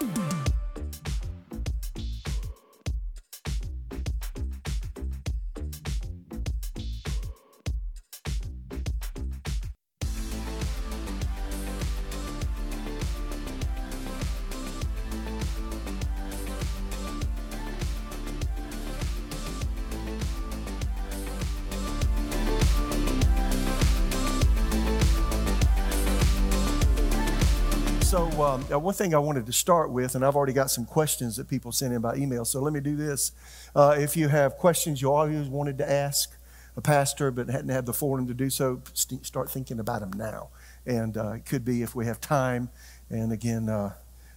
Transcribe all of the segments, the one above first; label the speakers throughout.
Speaker 1: Mm-hmm. So, um, uh, one thing I wanted to start with, and I've already got some questions that people sent in by email. So, let me do this. Uh, if you have questions you always wanted to ask a pastor but hadn't had the forum to do so, st- start thinking about them now. And uh, it could be if we have time. And again, uh,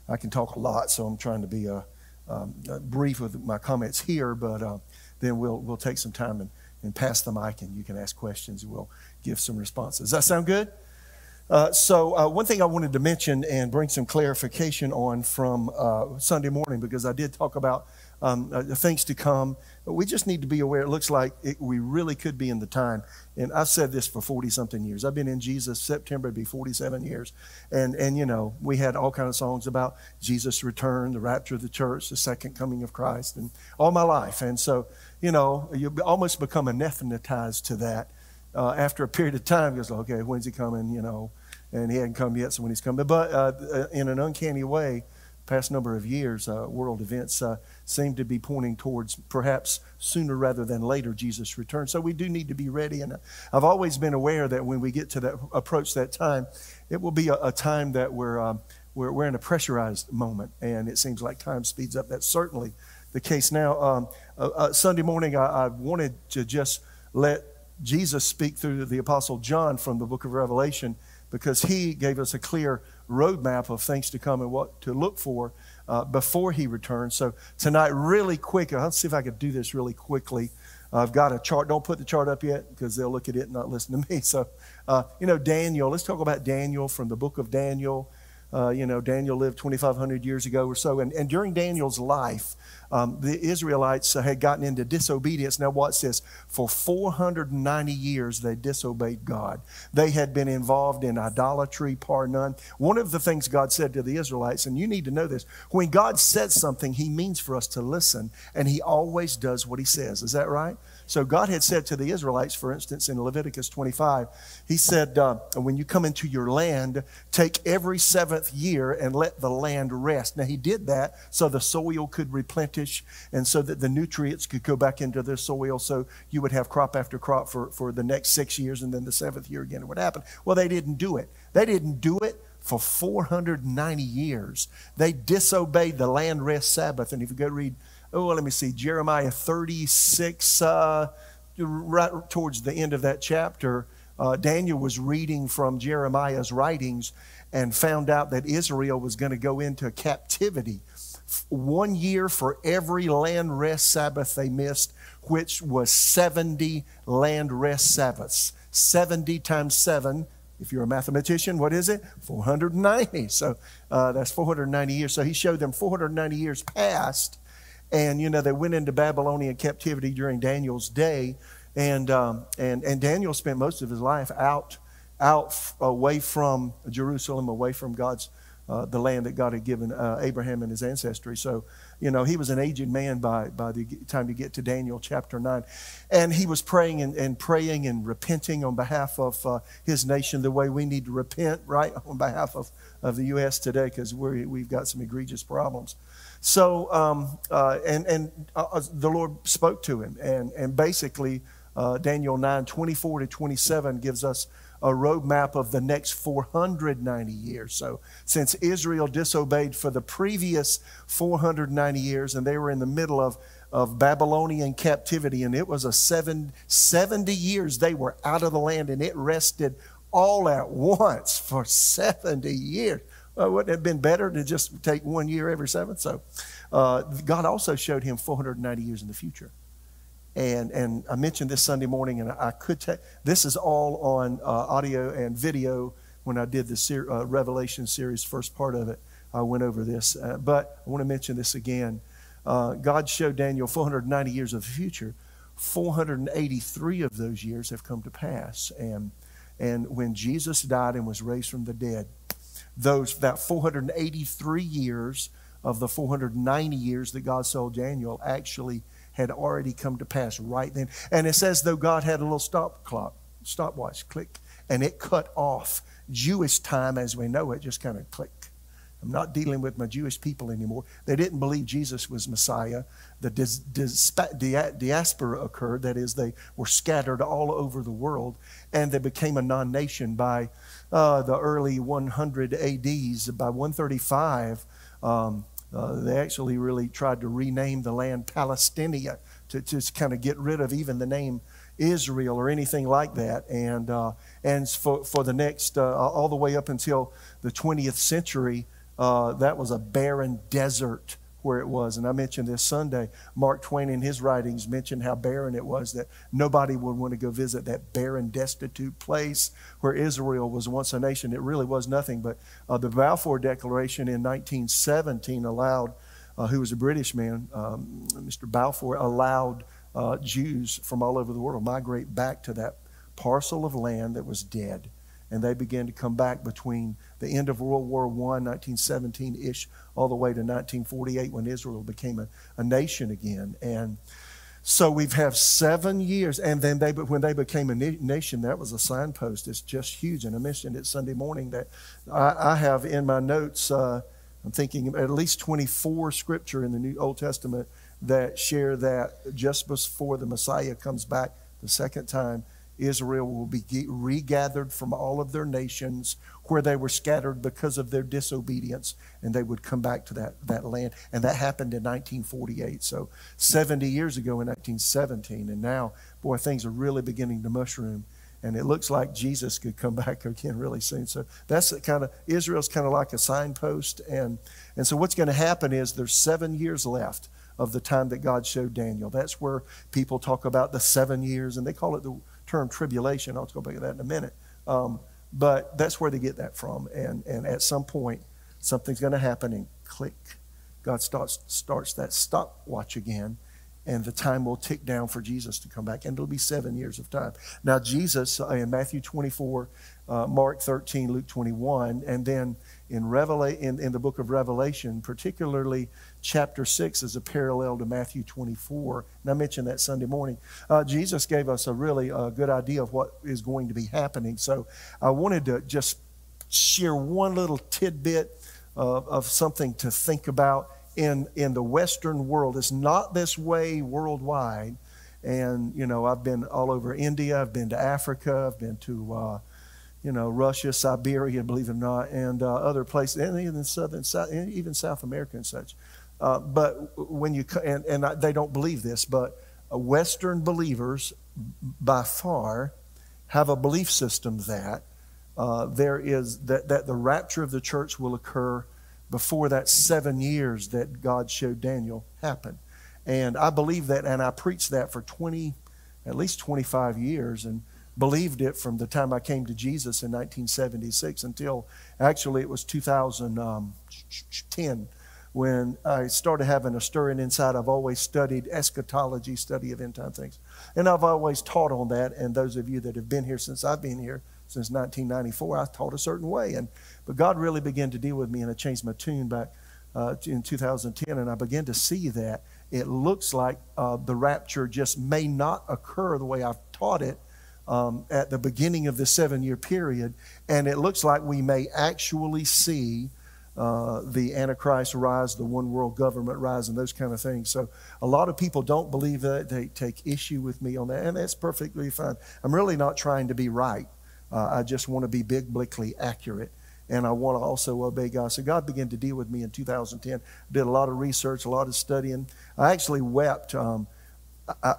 Speaker 1: I can talk a lot, so I'm trying to be uh, um, brief with my comments here, but uh, then we'll, we'll take some time and, and pass the mic, and you can ask questions, and we'll give some responses. Does that sound good? Uh, so, uh, one thing I wanted to mention and bring some clarification on from uh, Sunday morning, because I did talk about um, uh, things to come. We just need to be aware. It looks like it, we really could be in the time. And I've said this for 40 something years. I've been in Jesus, September would be 47 years. And, and, you know, we had all kind of songs about Jesus' return, the rapture of the church, the second coming of Christ, and all my life. And so, you know, you almost become anathematized to that. Uh, after a period of time, goes, okay, when's he coming? You know, and he hadn't come yet, so when he's coming. But uh, uh, in an uncanny way, past number of years, uh, world events uh, seem to be pointing towards perhaps sooner rather than later Jesus' return. So we do need to be ready. And uh, I've always been aware that when we get to that approach that time, it will be a, a time that we're, um, we're, we're in a pressurized moment, and it seems like time speeds up. That's certainly the case now. Um, Sunday morning, I, I wanted to just let Jesus speak through the Apostle John from the book of Revelation because he gave us a clear roadmap of things to come and what to look for uh, before he returns. So tonight, really quick, I'll see if I could do this really quickly. Uh, I've got a chart. Don't put the chart up yet because they'll look at it and not listen to me. So, uh, you know, Daniel, let's talk about Daniel from the book of Daniel. Uh, you know, Daniel lived 2,500 years ago or so. And, and during Daniel's life, um, the Israelites uh, had gotten into disobedience. Now, watch this. For 490 years, they disobeyed God. They had been involved in idolatry, par none. One of the things God said to the Israelites, and you need to know this when God says something, He means for us to listen, and He always does what He says. Is that right? So God had said to the Israelites, for instance, in Leviticus 25, He said, uh, When you come into your land, take every seventh year and let the land rest. Now, He did that so the soil could replenish and so that the nutrients could go back into the soil so you would have crop after crop for, for the next six years and then the seventh year again. What happened? Well, they didn't do it. They didn't do it for 490 years. They disobeyed the land rest Sabbath. And if you go read oh, let me see, Jeremiah 36, uh, right towards the end of that chapter, uh, Daniel was reading from Jeremiah's writings and found out that Israel was going to go into captivity. One year for every land rest Sabbath they missed, which was 70 land rest Sabbaths. 70 times 7 if you're a mathematician, what is it? 490. So uh, that's 490 years. So he showed them 490 years past and, you know, they went into Babylonian captivity during Daniel's day. And, um, and, and Daniel spent most of his life out, out away from Jerusalem, away from God's, uh, the land that God had given uh, Abraham and his ancestry. So, you know, he was an aged man by, by the time you get to Daniel chapter 9. And he was praying and, and praying and repenting on behalf of uh, his nation the way we need to repent, right, on behalf of, of the U.S. today because we've got some egregious problems. So, um, uh, and, and uh, uh, the Lord spoke to him. And, and basically, uh, Daniel 9 24 to 27 gives us a roadmap of the next 490 years. So, since Israel disobeyed for the previous 490 years, and they were in the middle of, of Babylonian captivity, and it was a seven, 70 years they were out of the land, and it rested all at once for 70 years. Uh, wouldn't it have been better to just take one year every seventh? So uh, God also showed him 490 years in the future. And, and I mentioned this Sunday morning, and I could take this is all on uh, audio and video when I did the ser- uh, Revelation series, first part of it. I went over this. Uh, but I want to mention this again. Uh, God showed Daniel 490 years of the future. 483 of those years have come to pass. And, and when Jesus died and was raised from the dead, those that 483 years of the 490 years that God saw Daniel actually had already come to pass right then. And it's as though God had a little stop clock, stopwatch, click, and it cut off Jewish time as we know it, just kind of click. I'm not dealing with my Jewish people anymore. They didn't believe Jesus was Messiah. The dis, dis, diaspora occurred, that is, they were scattered all over the world, and they became a non nation by uh, the early 100 ADs. By 135, um, uh, they actually really tried to rename the land Palestinia to just kind of get rid of even the name Israel or anything like that. And, uh, and for, for the next, uh, all the way up until the 20th century, uh, that was a barren desert where it was. And I mentioned this Sunday, Mark Twain in his writings mentioned how barren it was that nobody would want to go visit that barren, destitute place where Israel was once a nation. It really was nothing. But uh, the Balfour Declaration in 1917 allowed, uh, who was a British man, um, Mr. Balfour, allowed uh, Jews from all over the world to migrate back to that parcel of land that was dead. And they began to come back between the end of World War I, 1917 ish, all the way to 1948 when Israel became a, a nation again. And so we've had seven years, and then they, when they became a nation, that was a signpost. It's just huge. And I mentioned it Sunday morning that I, I have in my notes, uh, I'm thinking at least 24 scripture in the New Old Testament that share that just before the Messiah comes back the second time, Israel will be regathered from all of their nations where they were scattered because of their disobedience, and they would come back to that, that land. And that happened in 1948. So 70 years ago in 1917. And now, boy, things are really beginning to mushroom. And it looks like Jesus could come back again really soon. So that's kind of, Israel's kind of like a signpost. And, and so what's going to happen is there's seven years left of the time that God showed Daniel. That's where people talk about the seven years, and they call it the term tribulation. I'll go back to that in a minute. Um, but that's where they get that from. And, and at some point, something's going to happen, and click, God starts, starts that stopwatch again, and the time will tick down for Jesus to come back. And it'll be seven years of time. Now, Jesus uh, in Matthew 24, uh, Mark 13, Luke 21, and then in, Revela- in, in the book of Revelation, particularly chapter 6 is a parallel to Matthew 24. And I mentioned that Sunday morning. Uh, Jesus gave us a really uh, good idea of what is going to be happening. So I wanted to just share one little tidbit of, of something to think about in, in the Western world. It's not this way worldwide. And, you know, I've been all over India, I've been to Africa, I've been to. Uh, you know, Russia, Siberia, believe it or not, and uh, other places, and even southern, even South America and such. Uh, but when you and, and they don't believe this, but uh, Western believers, by far, have a belief system that uh, there is that, that the rapture of the church will occur before that seven years that God showed Daniel happen. And I believe that, and I preached that for 20, at least 25 years. And believed it from the time I came to Jesus in 1976 until actually it was 2010 when I started having a stirring inside. I've always studied eschatology, study of end time things. And I've always taught on that. And those of you that have been here since I've been here, since 1994, I taught a certain way. And But God really began to deal with me, and I changed my tune back uh, in 2010. And I began to see that it looks like uh, the rapture just may not occur the way I've taught it um, at the beginning of the seven year period, and it looks like we may actually see uh, the Antichrist rise, the one world government rise, and those kind of things. So a lot of people don't believe that. They take issue with me on that, and that's perfectly fine. I'm really not trying to be right. Uh, I just want to be biblically accurate. And I want to also obey God. So God began to deal with me in 2010. Did a lot of research, a lot of studying. I actually wept. Um, I,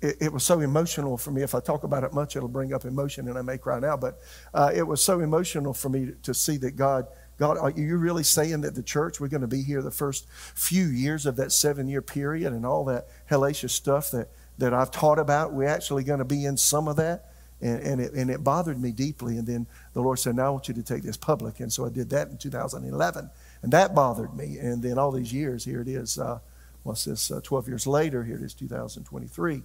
Speaker 1: it, was so emotional for me. If I talk about it much, it'll bring up emotion, and I may cry now. But uh, it was so emotional for me to see that God, God, are you really saying that the church we're going to be here the first few years of that seven-year period and all that hellacious stuff that that I've taught about? We're actually going to be in some of that, and, and it and it bothered me deeply. And then the Lord said, "Now I want you to take this public," and so I did that in 2011, and that bothered me. And then all these years, here it is. Uh, what's this? Uh, 12 years later, here it is, 2023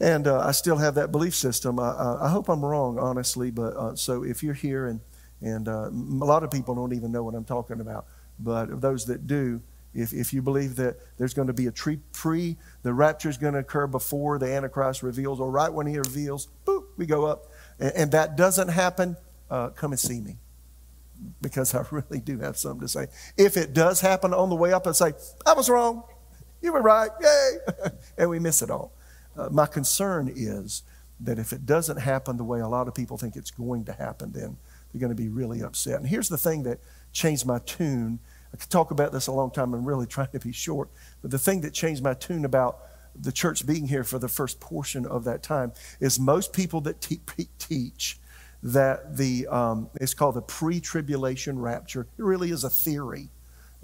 Speaker 1: and uh, I still have that belief system. I, I, I hope I'm wrong, honestly, but uh, so if you're here and, and uh, a lot of people don't even know what I'm talking about, but those that do, if, if you believe that there's going to be a tree pre, the rapture is going to occur before the Antichrist reveals, or right when he reveals, boop, we go up. And, and that doesn't happen, uh, come and see me because I really do have something to say. If it does happen on the way up, I say, I was wrong. You were right. Yay. and we miss it all. Uh, my concern is that if it doesn't happen the way a lot of people think it's going to happen, then they're going to be really upset. And here's the thing that changed my tune. I could talk about this a long time and really trying to be short, but the thing that changed my tune about the church being here for the first portion of that time is most people that te- teach that the um, it's called the pre-tribulation rapture. It really is a theory.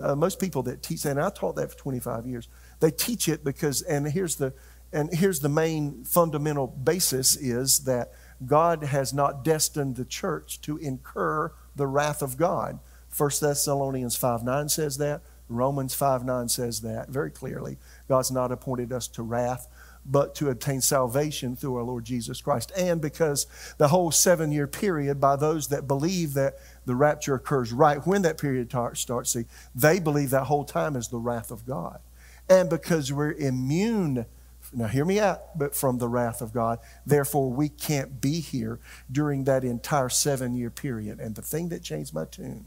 Speaker 1: Uh, most people that teach and I taught that for 25 years, they teach it because, and here's the and here's the main fundamental basis is that God has not destined the church to incur the wrath of God. 1 Thessalonians 5 9 says that. Romans 5 9 says that very clearly. God's not appointed us to wrath, but to obtain salvation through our Lord Jesus Christ. And because the whole seven year period, by those that believe that the rapture occurs right when that period starts, see, they believe that whole time is the wrath of God. And because we're immune now hear me out, but from the wrath of God. Therefore, we can't be here during that entire seven year period. And the thing that changed my tune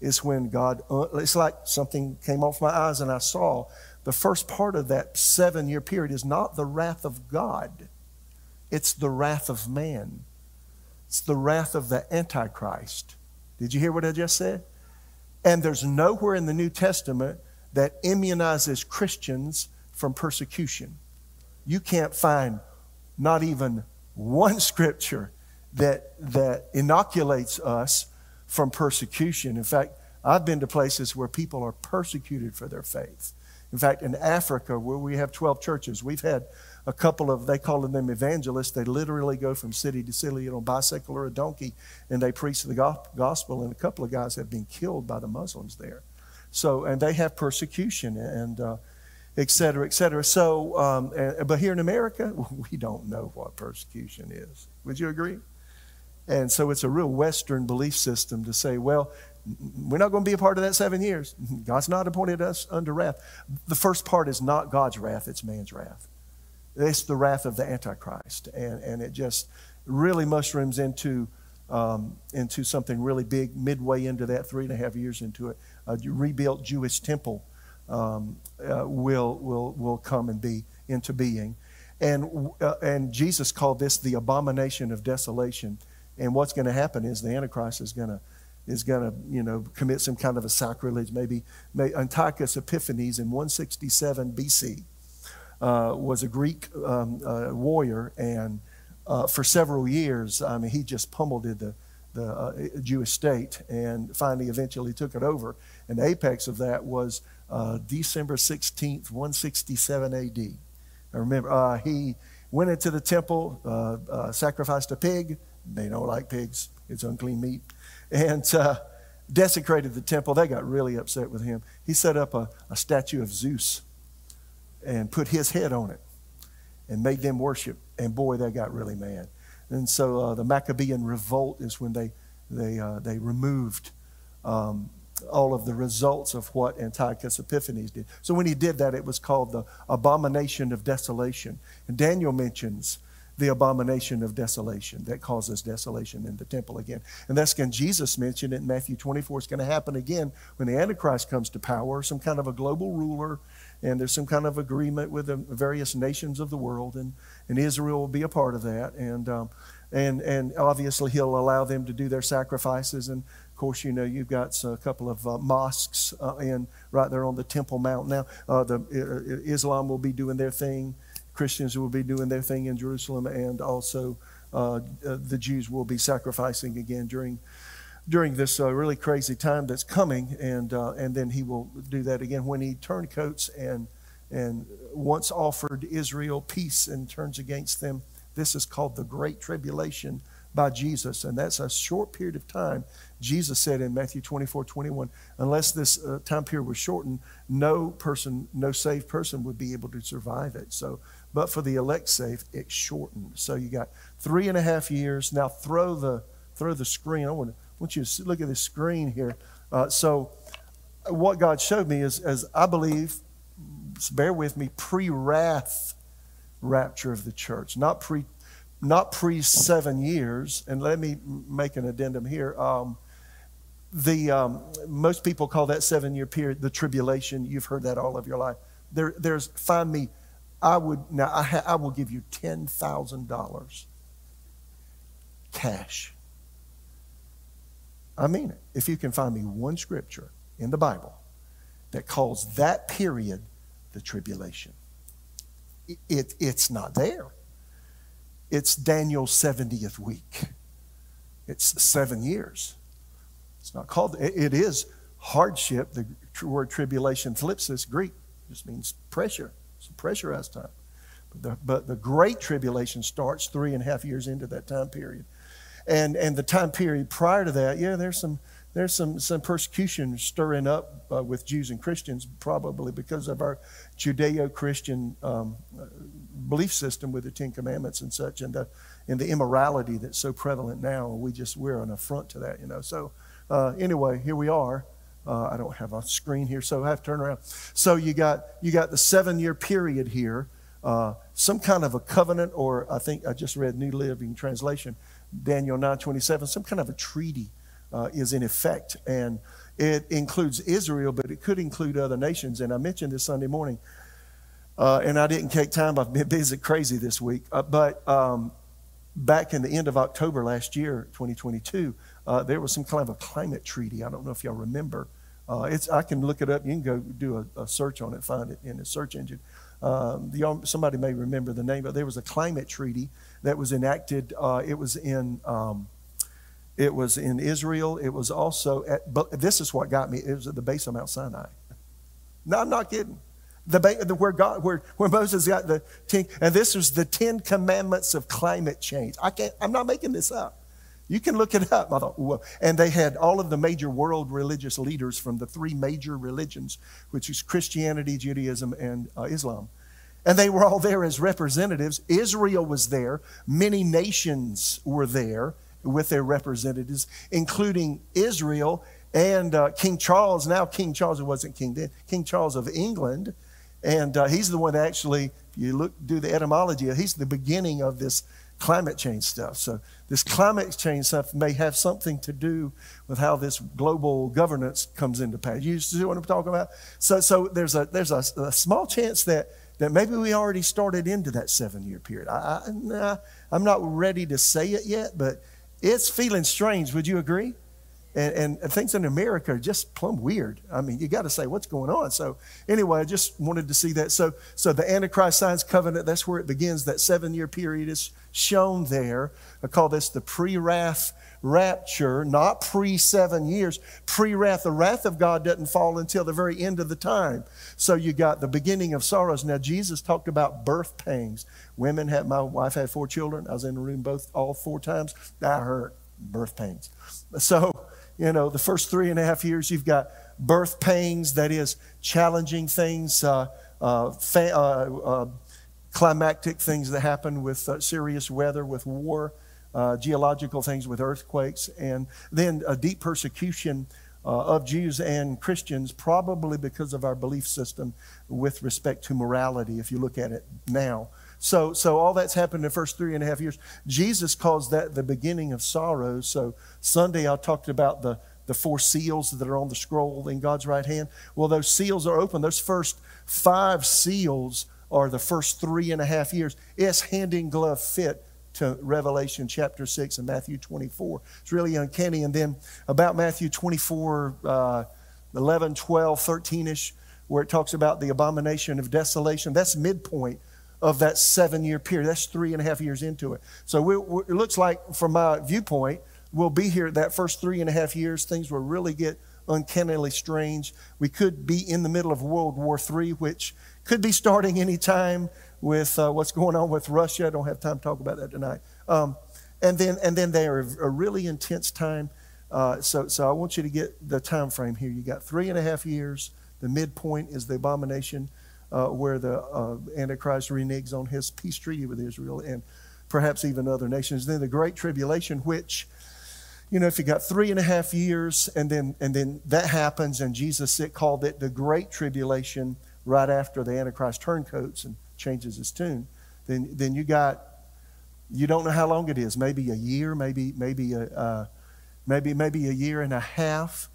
Speaker 1: is when God, uh, it's like something came off my eyes and I saw the first part of that seven year period is not the wrath of God, it's the wrath of man. It's the wrath of the Antichrist. Did you hear what I just said? And there's nowhere in the New Testament that immunizes Christians from persecution. You can't find not even one scripture that, that inoculates us from persecution. In fact, I've been to places where people are persecuted for their faith. In fact, in Africa, where we have 12 churches, we've had a couple of, they call them evangelists. They literally go from city to city on a bicycle or a donkey and they preach the gospel. And a couple of guys have been killed by the Muslims there. So, and they have persecution and, uh, et cetera, et cetera. So, um, but here in America, we don't know what persecution is. Would you agree? And so it's a real Western belief system to say, well, we're not going to be a part of that seven years. God's not appointed us under wrath. The first part is not God's wrath, it's man's wrath. It's the wrath of the Antichrist. And, and it just really mushrooms into, um, into something really big midway into that, three and a half years into it. A rebuilt Jewish temple um, uh, will, will, will come and be into being. And, uh, and Jesus called this the abomination of desolation. And what's going to happen is the Antichrist is going to is going to, you know, commit some kind of a sacrilege. Maybe, maybe Antiochus Epiphanes in 167 BC uh, was a Greek um, uh, warrior, and uh, for several years, I mean, he just pummeled the, the uh, Jewish state, and finally, eventually took it over. And the apex of that was uh, December 16th, 167 AD. I remember uh, he went into the temple, sacrificed a pig. They don't like pigs; it's unclean meat and uh, desecrated the temple. They got really upset with him. He set up a, a statue of Zeus and put his head on it and made them worship. And boy, they got really mad. And so uh, the Maccabean revolt is when they, they, uh, they removed um, all of the results of what Antiochus Epiphanes did. So when he did that, it was called the abomination of desolation. And Daniel mentions the abomination of desolation that causes desolation in the temple again. And that's when Jesus mentioned it in Matthew 24. It's going to happen again when the Antichrist comes to power, some kind of a global ruler, and there's some kind of agreement with the various nations of the world, and, and Israel will be a part of that. And, um, and, and obviously, he'll allow them to do their sacrifices. And course, you know, you've got a couple of uh, mosques uh, in right there on the Temple Mount now. Uh, the, Islam will be doing their thing. Christians will be doing their thing in Jerusalem, and also uh, uh, the Jews will be sacrificing again during during this uh, really crazy time that's coming, and and then he will do that again when he turncoats and and once offered Israel peace and turns against them. This is called the Great Tribulation by Jesus, and that's a short period of time. Jesus said in Matthew 24, 21, unless this uh, time period was shortened, no person, no saved person would be able to survive it. So but for the elect safe, it's shortened. So you got three and a half years. Now throw the throw the screen. I want, to, I want you to look at this screen here. Uh, so what God showed me is, as I believe, bear with me, pre wrath rapture of the church, not pre not pre seven years. And let me make an addendum here. Um, the um, most people call that seven year period the tribulation. You've heard that all of your life. There, there's find me. I would now. I, ha, I will give you ten thousand dollars cash. I mean it. If you can find me one scripture in the Bible that calls that period the tribulation, it, it it's not there. It's Daniel's 70th week. It's seven years. It's not called, it is hardship. The word tribulation thlipsis, Greek, just means pressure. It's a pressurized time. But the, but the great tribulation starts three and a half years into that time period. And, and the time period prior to that, yeah, there's some, there's some, some persecution stirring up uh, with Jews and Christians, probably because of our Judeo Christian um, belief system with the Ten Commandments and such, and the, and the immorality that's so prevalent now. We just, we're an affront to that, you know. So, uh, anyway, here we are. Uh, I don't have a screen here, so I have to turn around. So you got you got the seven year period here, uh, some kind of a covenant, or I think I just read New Living Translation, Daniel nine twenty seven. Some kind of a treaty uh, is in effect, and it includes Israel, but it could include other nations. And I mentioned this Sunday morning, uh, and I didn't take time. I've been busy crazy this week, uh, but um, back in the end of October last year, 2022 uh, there was some kind of a climate treaty. I don't know if y'all remember. Uh, it's, I can look it up. You can go do a, a search on it, find it in the search engine. Um, the, somebody may remember the name, but there was a climate treaty that was enacted. Uh, it was in um, it was in Israel. It was also at, but this is what got me. It was at the base of Mount Sinai. No, I'm not kidding. The, the, where God, where, where Moses got the ten, and this was the Ten Commandments of climate change. I can't. I'm not making this up. You can look it up. I thought, well, and they had all of the major world religious leaders from the three major religions, which is Christianity, Judaism, and uh, Islam. And they were all there as representatives. Israel was there. Many nations were there with their representatives, including Israel and uh, King Charles. Now, King Charles, it wasn't King then, King Charles of England. And uh, he's the one that actually, if you look, do the etymology, he's the beginning of this climate change stuff. So this climate change stuff may have something to do with how this global governance comes into pass. You see what I'm talking about? So, so there's a there's a, a small chance that that maybe we already started into that seven year period. I, I, nah, I'm not ready to say it yet, but it's feeling strange. Would you agree? And, and, things in America are just plumb weird. I mean, you got to say what's going on. So anyway, I just wanted to see that. So so the Antichrist signs covenant. That's where it begins. That seven year period is shown there. I call this the pre-wrath rapture, not pre seven years. Pre-wrath. The wrath of God doesn't fall until the very end of the time. So you got the beginning of sorrows. Now Jesus talked about birth pangs. Women had. My wife had four children. I was in the room both all four times. That hurt. Birth pains. So you know, the first three and a half years, you've got birth pains, that is, challenging things, uh, uh, fa- uh, uh climactic things that happen with uh, serious weather, with war, uh, geological things with earthquakes, and then a deep persecution. of Jews and Christians, probably because of our belief system with respect to morality, if you look at it now. So, so all that's happened in the first three and a half years. Jesus calls that the beginning of sorrows. So Sunday I talked about the, the four seals that are on the scroll in God's right hand. Well, those seals are open. Those first five seals are the first three and a half years. It's hand in glove fit to Revelation chapter 6 and Matthew 24. It's really uncanny. And then about Matthew 24, uh, 11, 12, 13 ish, where it talks about the abomination of desolation. That's midpoint of that seven year period. That's three and a half years into it. So we, we, it looks like, from my viewpoint, we'll be here that first three and a half years. Things will really get uncannily strange. We could be in the middle of World War III, which could be starting any time with uh, what's going on with Russia. I don't have time to talk about that tonight. Um, and then, and then they are a really intense time. Uh, so, so I want you to get the time frame here. You got three and a half years. The midpoint is the abomination uh, where the uh, Antichrist reneges on his peace treaty with Israel and perhaps even other nations. Then the Great Tribulation, which you know, if you got three and a half years and then, and then that happens and Jesus it called it the Great Tribulation right after the Antichrist turncoats and changes his tune, then, then you got, you don't know how long it is, maybe a year, maybe, maybe a, uh, maybe, maybe a year and a half.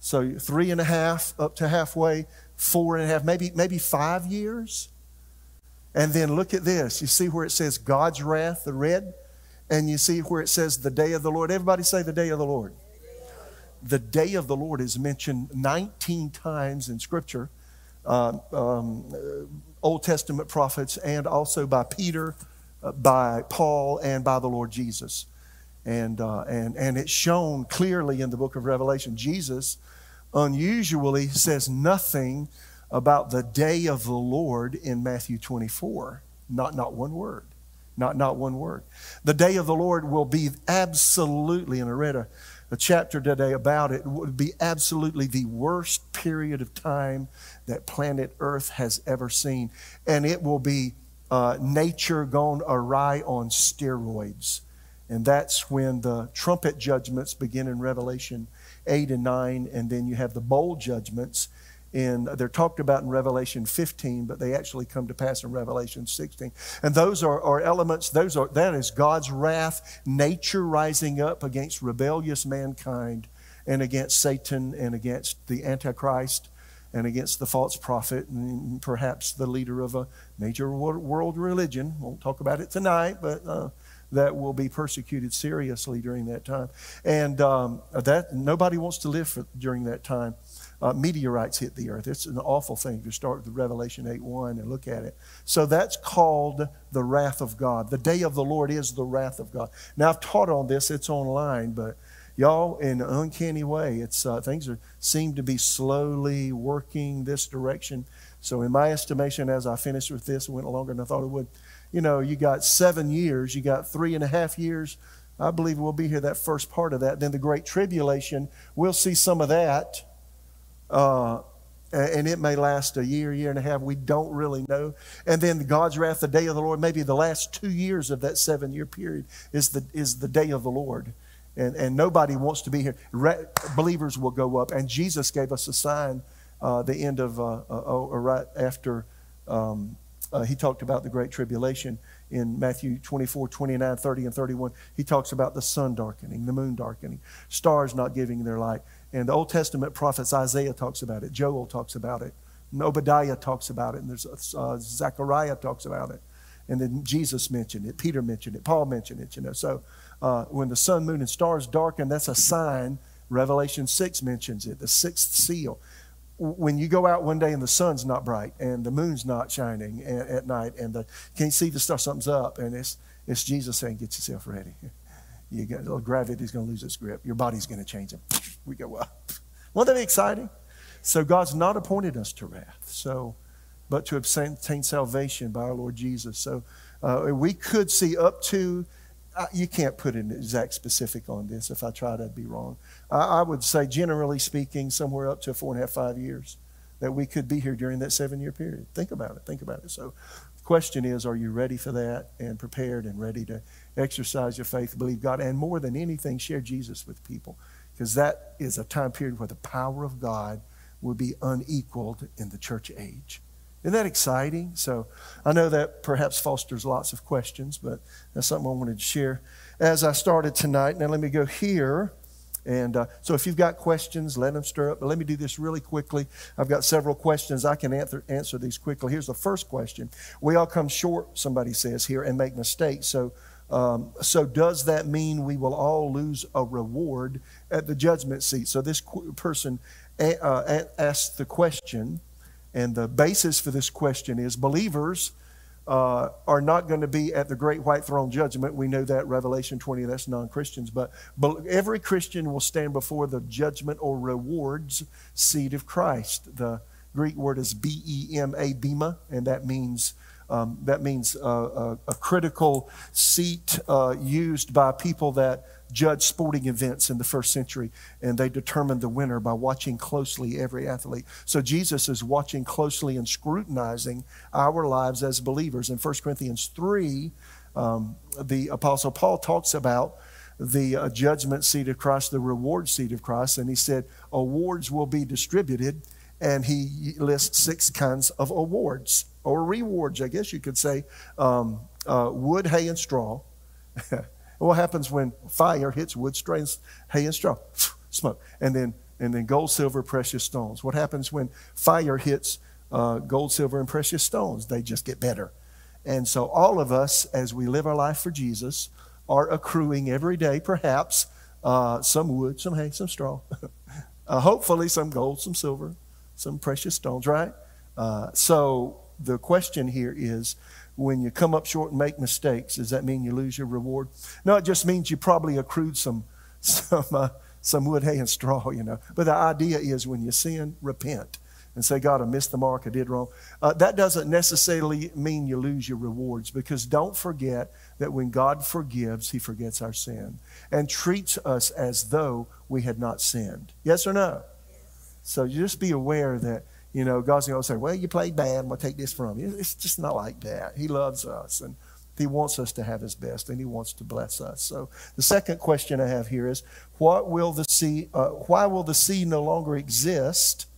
Speaker 1: So three and a half up to halfway, four and a half, maybe, maybe five years. And then look at this. You see where it says God's wrath, the red? And you see where it says the day of the Lord. Everybody say the day of the Lord. The day of the Lord is mentioned 19 times in Scripture, uh, um, Old Testament prophets, and also by Peter, uh, by Paul, and by the Lord Jesus. And, uh, and, and it's shown clearly in the book of Revelation. Jesus unusually says nothing about the day of the Lord in Matthew 24. Not, not one word. Not, not one word. The day of the Lord will be absolutely, and I read a, a chapter today about it, would be absolutely the worst period of time that planet Earth has ever seen. And it will be uh, nature gone awry on steroids. And that's when the trumpet judgments begin in Revelation 8 and 9, and then you have the bowl judgments in they're talked about in revelation 15 but they actually come to pass in revelation 16 and those are, are elements those are that is god's wrath nature rising up against rebellious mankind and against satan and against the antichrist and against the false prophet and perhaps the leader of a major world religion. We won't talk about it tonight but uh, that will be persecuted seriously during that time. And um, that nobody wants to live for, during that time uh, meteorites hit the earth. It's an awful thing to start with Revelation 8 1 and look at it. So that's called the wrath of God. The day of the Lord is the wrath of God. Now, I've taught on this, it's online, but y'all, in an uncanny way, it's, uh, things are, seem to be slowly working this direction. So, in my estimation, as I finished with this, it went longer than I thought it would. You know, you got seven years, you got three and a half years. I believe we'll be here that first part of that. Then the Great Tribulation, we'll see some of that uh, and it may last a year, year and a half. We don't really know. And then God's wrath, the day of the Lord, maybe the last two years of that seven year period is the, is the day of the Lord. And, and nobody wants to be here. Re- believers will go up. And Jesus gave us a sign uh, the end of, uh, uh, oh, right after um, uh, he talked about the Great Tribulation in Matthew 24, 29, 30, and 31. He talks about the sun darkening, the moon darkening, stars not giving their light. And the Old Testament prophets, Isaiah talks about it, Joel talks about it, Obadiah talks about it, and there's uh, Zechariah talks about it. And then Jesus mentioned it, Peter mentioned it, Paul mentioned it, you know. So uh, when the sun, moon, and stars darken, that's a sign. Revelation 6 mentions it, the sixth seal. When you go out one day and the sun's not bright and the moon's not shining at, at night and the, can't see the star, something's up, and it's, it's Jesus saying, Get yourself ready. You got, gravity's going to lose its grip. Your body's going to change. And we go up. Won't that be exciting? So God's not appointed us to wrath. So, but to obtain salvation by our Lord Jesus. So uh, we could see up to. Uh, you can't put an exact specific on this. If I tried, I'd be wrong. I, I would say, generally speaking, somewhere up to four and a half, five years that we could be here during that seven year period. Think about it. Think about it. So, question is, are you ready for that and prepared and ready to exercise your faith, believe God, and more than anything, share Jesus with people. Because that is a time period where the power of God will be unequaled in the church age. Isn't that exciting? So I know that perhaps fosters lots of questions, but that's something I wanted to share as I started tonight. Now let me go here. And uh, so if you've got questions, let them stir up. But let me do this really quickly. I've got several questions. I can answer, answer these quickly. Here's the first question. We all come short, somebody says here, and make mistakes. So um, so, does that mean we will all lose a reward at the judgment seat? So, this qu- person a- uh, asked the question, and the basis for this question is believers uh, are not going to be at the great white throne judgment. We know that, Revelation 20, that's non Christians. But, but every Christian will stand before the judgment or rewards seat of Christ. The Greek word is B E M A, bema, and that means um, that means uh, a, a, critical seat uh, used by people that judge sporting events in the first century, and they determined the winner by watching closely every athlete. So Jesus is watching closely and scrutinizing our lives as believers. In 1 Corinthians 3, um, the Apostle Paul talks about the uh, judgment seat of Christ, the reward seat of Christ, and he said awards will be distributed, and he lists six kinds of awards or rewards, I guess you could say um, uh, wood, hay, and straw. what happens when fire hits wood, strains hay, and straw? Smoke. And then, and then gold, silver, precious stones. What happens when fire hits uh, gold, silver, and precious stones? They just get better. And so, all of us, as we live our life for Jesus, are accruing every day, perhaps, uh, some wood, some hay, some straw. uh, hopefully, some gold, some silver, some precious stones, right? Uh, so, the question here is when you come up short and make mistakes, does that mean you lose your reward? No, it just means you probably accrued some, some, uh, some wood, hay, and straw, you know. But the idea is when you sin, repent and say, God, I missed the mark, I did wrong. Uh, that doesn't necessarily mean you lose your rewards because don't forget that when God forgives, He forgets our sin and treats us as though we had not sinned. Yes or no? So just be aware that you know, God's going to say, well, you played bad, I'm going to take this from you. It's just not like that. He loves us, and He wants us to have His best, and He wants to bless us. So the second question I have here is, what will the sea, uh, why will the sea no longer exist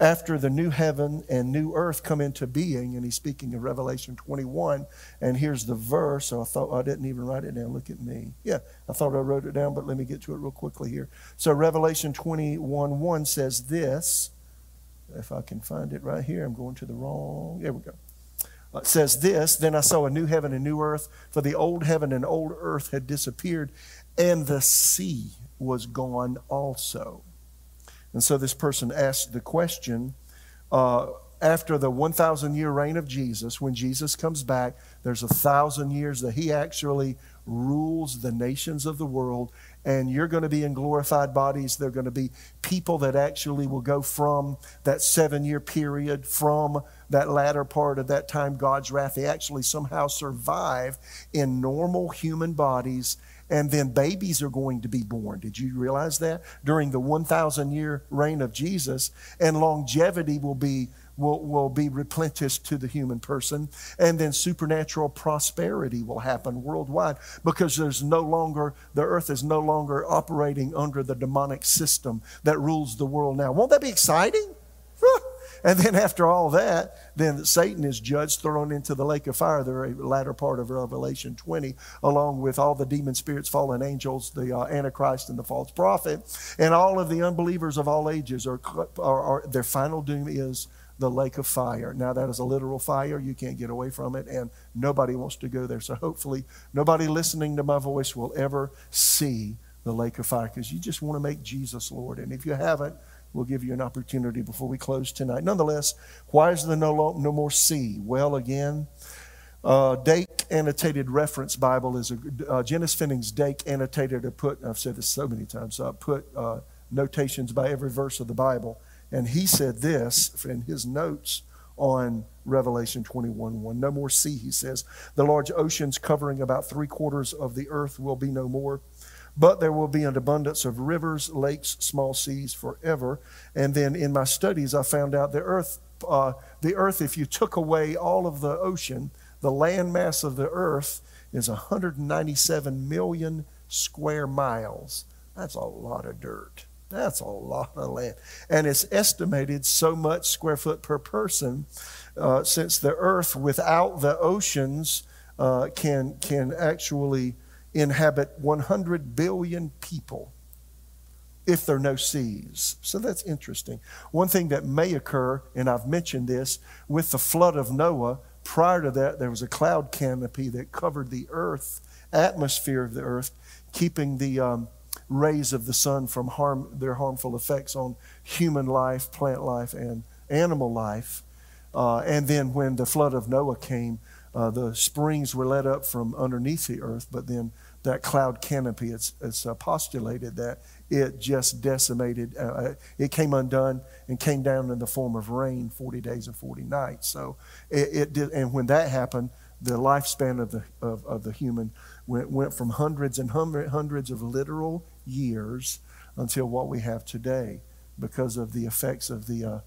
Speaker 1: after the new heaven and new earth come into being? And he's speaking in Revelation 21, and here's the verse. So I thought I didn't even write it down. Look at me. Yeah, I thought I wrote it down, but let me get to it real quickly here. So Revelation 21 1 says this if I can find it right here, I'm going to the wrong. There we go. Uh, it says this Then I saw a new heaven and new earth, for the old heaven and old earth had disappeared, and the sea was gone also. And so this person asked the question uh, after the 1,000 year reign of Jesus, when Jesus comes back, there's a thousand years that he actually rules the nations of the world and you're going to be in glorified bodies. They're going to be people that actually will go from that seven year period, from that latter part of that time, God's wrath. They actually somehow survive in normal human bodies. And then babies are going to be born. Did you realize that? During the 1,000 year reign of Jesus, and longevity will be will, will be replenished to the human person. And then supernatural prosperity will happen worldwide because there's no longer, the earth is no longer operating under the demonic system that rules the world now. Won't that be exciting? And then after all that, then Satan is judged, thrown into the lake of fire, the latter part of Revelation 20, along with all the demon spirits, fallen angels, the uh, Antichrist, and the false prophet. And all of the unbelievers of all ages are, are, are their final doom is the lake of fire. Now, that is a literal fire. You can't get away from it, and nobody wants to go there. So, hopefully, nobody listening to my voice will ever see the lake of fire because you just want to make Jesus Lord. And if you haven't, we'll give you an opportunity before we close tonight. Nonetheless, why is there no, no more sea? Well, again, uh, Dake Annotated Reference Bible is a uh, Finis Jennings Dake Annotated to put, I've said this so many times, I put uh, notations by every verse of the Bible. And he said this in his notes on Revelation 21 1. No more sea, he says. The large oceans covering about three quarters of the earth will be no more. But there will be an abundance of rivers, lakes, small seas forever. And then in my studies, I found out the earth, uh, the earth, if you took away all of the ocean, the land mass of the earth is 197 million square miles. That's a lot of dirt. That's a lot of land. And it's estimated so much square foot per person uh, since the earth without the oceans uh, can, can actually inhabit 100 billion people if there are no seas. So that's interesting. One thing that may occur, and I've mentioned this, with the flood of Noah, prior to that, there was a cloud canopy that covered the earth, atmosphere of the earth, keeping the. Um, rays of the sun from harm, their harmful effects on human life, plant life, and animal life. Uh, and then when the flood of Noah came, uh, the springs were let up from underneath the earth, but then that cloud canopy, it's, it's uh, postulated that it just decimated, uh, uh, it came undone and came down in the form of rain 40 days and 40 nights. So it, it did, and when that happened, the lifespan of the, of, of the human went, went from hundreds and hundreds of literal years until what we have today because of the effects of the, uh,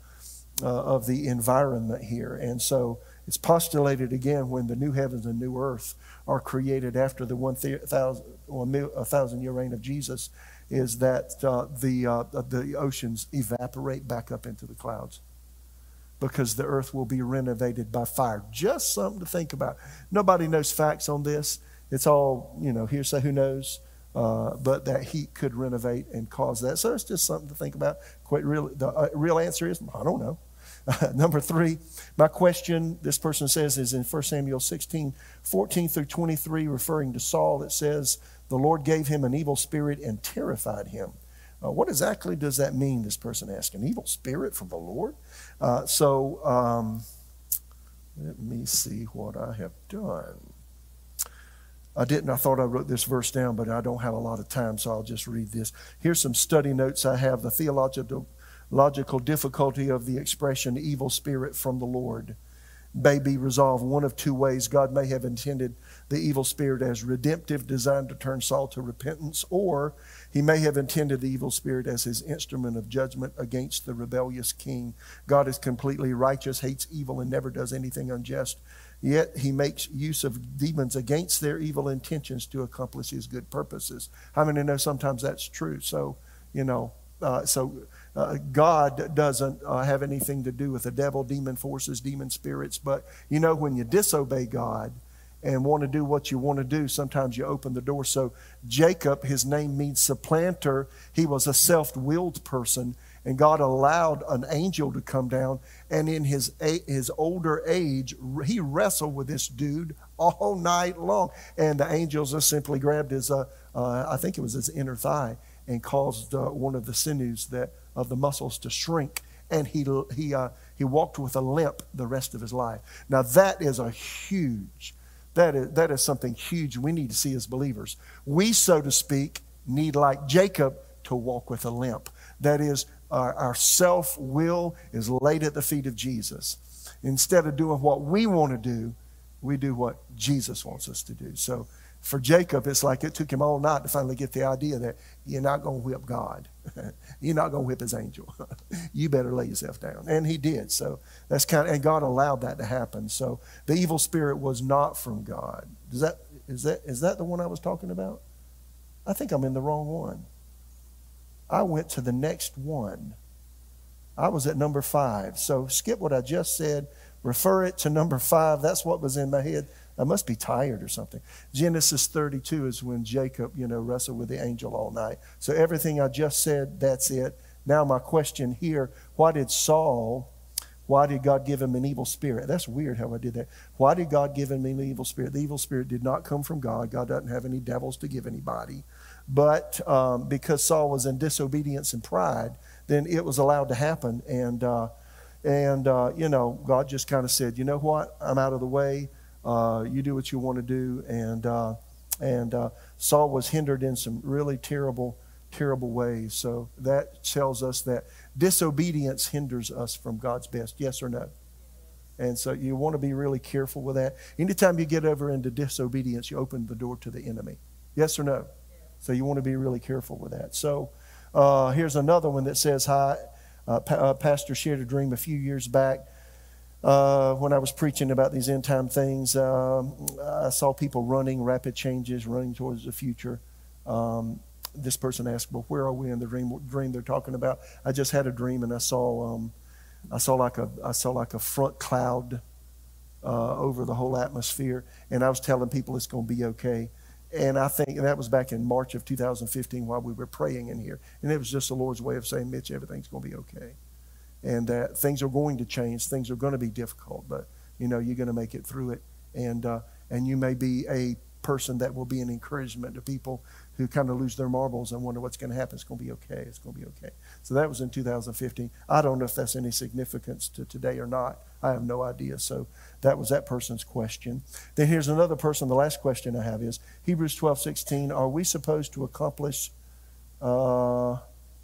Speaker 1: uh, of the environment here. And so it's postulated again when the new heavens and new earth are created after the one thousand a thousand year reign of Jesus, is that uh, the uh, the oceans evaporate back up into the clouds because the earth will be renovated by fire. Just something to think about. Nobody knows facts on this. It's all you know hearsay. Who knows? Uh, but that heat could renovate and cause that. So it's just something to think about. Quite real. The uh, real answer is I don't know. number three, my question, this person says, is in 1 Samuel 16, 14 through 23, referring to Saul. It says, The Lord gave him an evil spirit and terrified him. Uh, what exactly does that mean, this person asked? An evil spirit from the Lord? Uh, so um, let me see what I have done. I didn't. I thought I wrote this verse down, but I don't have a lot of time, so I'll just read this. Here's some study notes I have. The theological logical difficulty of the expression evil spirit from the Lord may be resolved one of two ways. God may have intended the evil spirit as redemptive, designed to turn Saul to repentance, or he may have intended the evil spirit as his instrument of judgment against the rebellious king. God is completely righteous, hates evil, and never does anything unjust. Yet he makes use of demons against their evil intentions to accomplish his good purposes. How many know sometimes that's true? So, you know, uh, so uh, God doesn't uh, have anything to do with the devil, demon forces, demon spirits. But you know, when you disobey God and want to do what you want to do, sometimes you open the door. So Jacob, his name means supplanter. He was a self-willed person, and God allowed an angel to come down. And in his his older age, he wrestled with this dude all night long. And the angels just simply grabbed his, uh, uh, I think it was his inner thigh, and caused uh, one of the sinews that of the muscles to shrink, and he, he, uh, he walked with a limp the rest of his life. Now, that is a huge, that is, that is something huge we need to see as believers. We, so to speak, need, like Jacob, to walk with a limp. That is, our, our self will is laid at the feet of Jesus. Instead of doing what we want to do, we do what Jesus wants us to do. So, for Jacob, it's like it took him all night to finally get the idea that you're not going to whip God. you're not going to whip his angel. you better lay yourself down. And he did. So that's kind of, and God allowed that to happen. So the evil spirit was not from God. Does that, is that, is that the one I was talking about? I think I'm in the wrong one. I went to the next one. I was at number five. So skip what I just said, refer it to number five. That's what was in my head. I must be tired or something. Genesis 32 is when Jacob, you know, wrestled with the angel all night. So everything I just said, that's it. Now my question here, why did Saul, why did God give him an evil spirit? That's weird how I did that. Why did God give him an evil spirit? The evil spirit did not come from God. God doesn't have any devils to give anybody. But um, because Saul was in disobedience and pride, then it was allowed to happen. And, uh, and uh, you know, God just kind of said, you know what? I'm out of the way. Uh, you do what you want to do. And, uh, and uh, Saul was hindered in some really terrible, terrible ways. So that tells us that disobedience hinders us from God's best. Yes or no? And so you want to be really careful with that. Anytime you get over into disobedience, you open the door to the enemy. Yes or no? So you want to be really careful with that. So uh, here's another one that says, Hi, uh, pa- uh, Pastor shared a dream a few years back uh, when I was preaching about these end time things, um, I saw people running rapid changes, running towards the future. Um, this person asked, "Well, where are we in the dream? Dream they're talking about?" I just had a dream, and I saw, um, I saw like a, I saw like a front cloud uh, over the whole atmosphere, and I was telling people it's going to be okay. And I think and that was back in March of 2015 while we were praying in here, and it was just the Lord's way of saying, "Mitch, everything's going to be okay." and that things are going to change. Things are going to be difficult, but you know you're going to make it through it, and uh, and you may be a person that will be an encouragement to people who kind of lose their marbles and wonder what's going to happen. It's going to be okay. It's going to be okay. So that was in 2015. I don't know if that's any significance to today or not. I have no idea. So that was that person's question. Then here's another person. The last question I have is Hebrews 12, 16. Are we supposed to accomplish uh,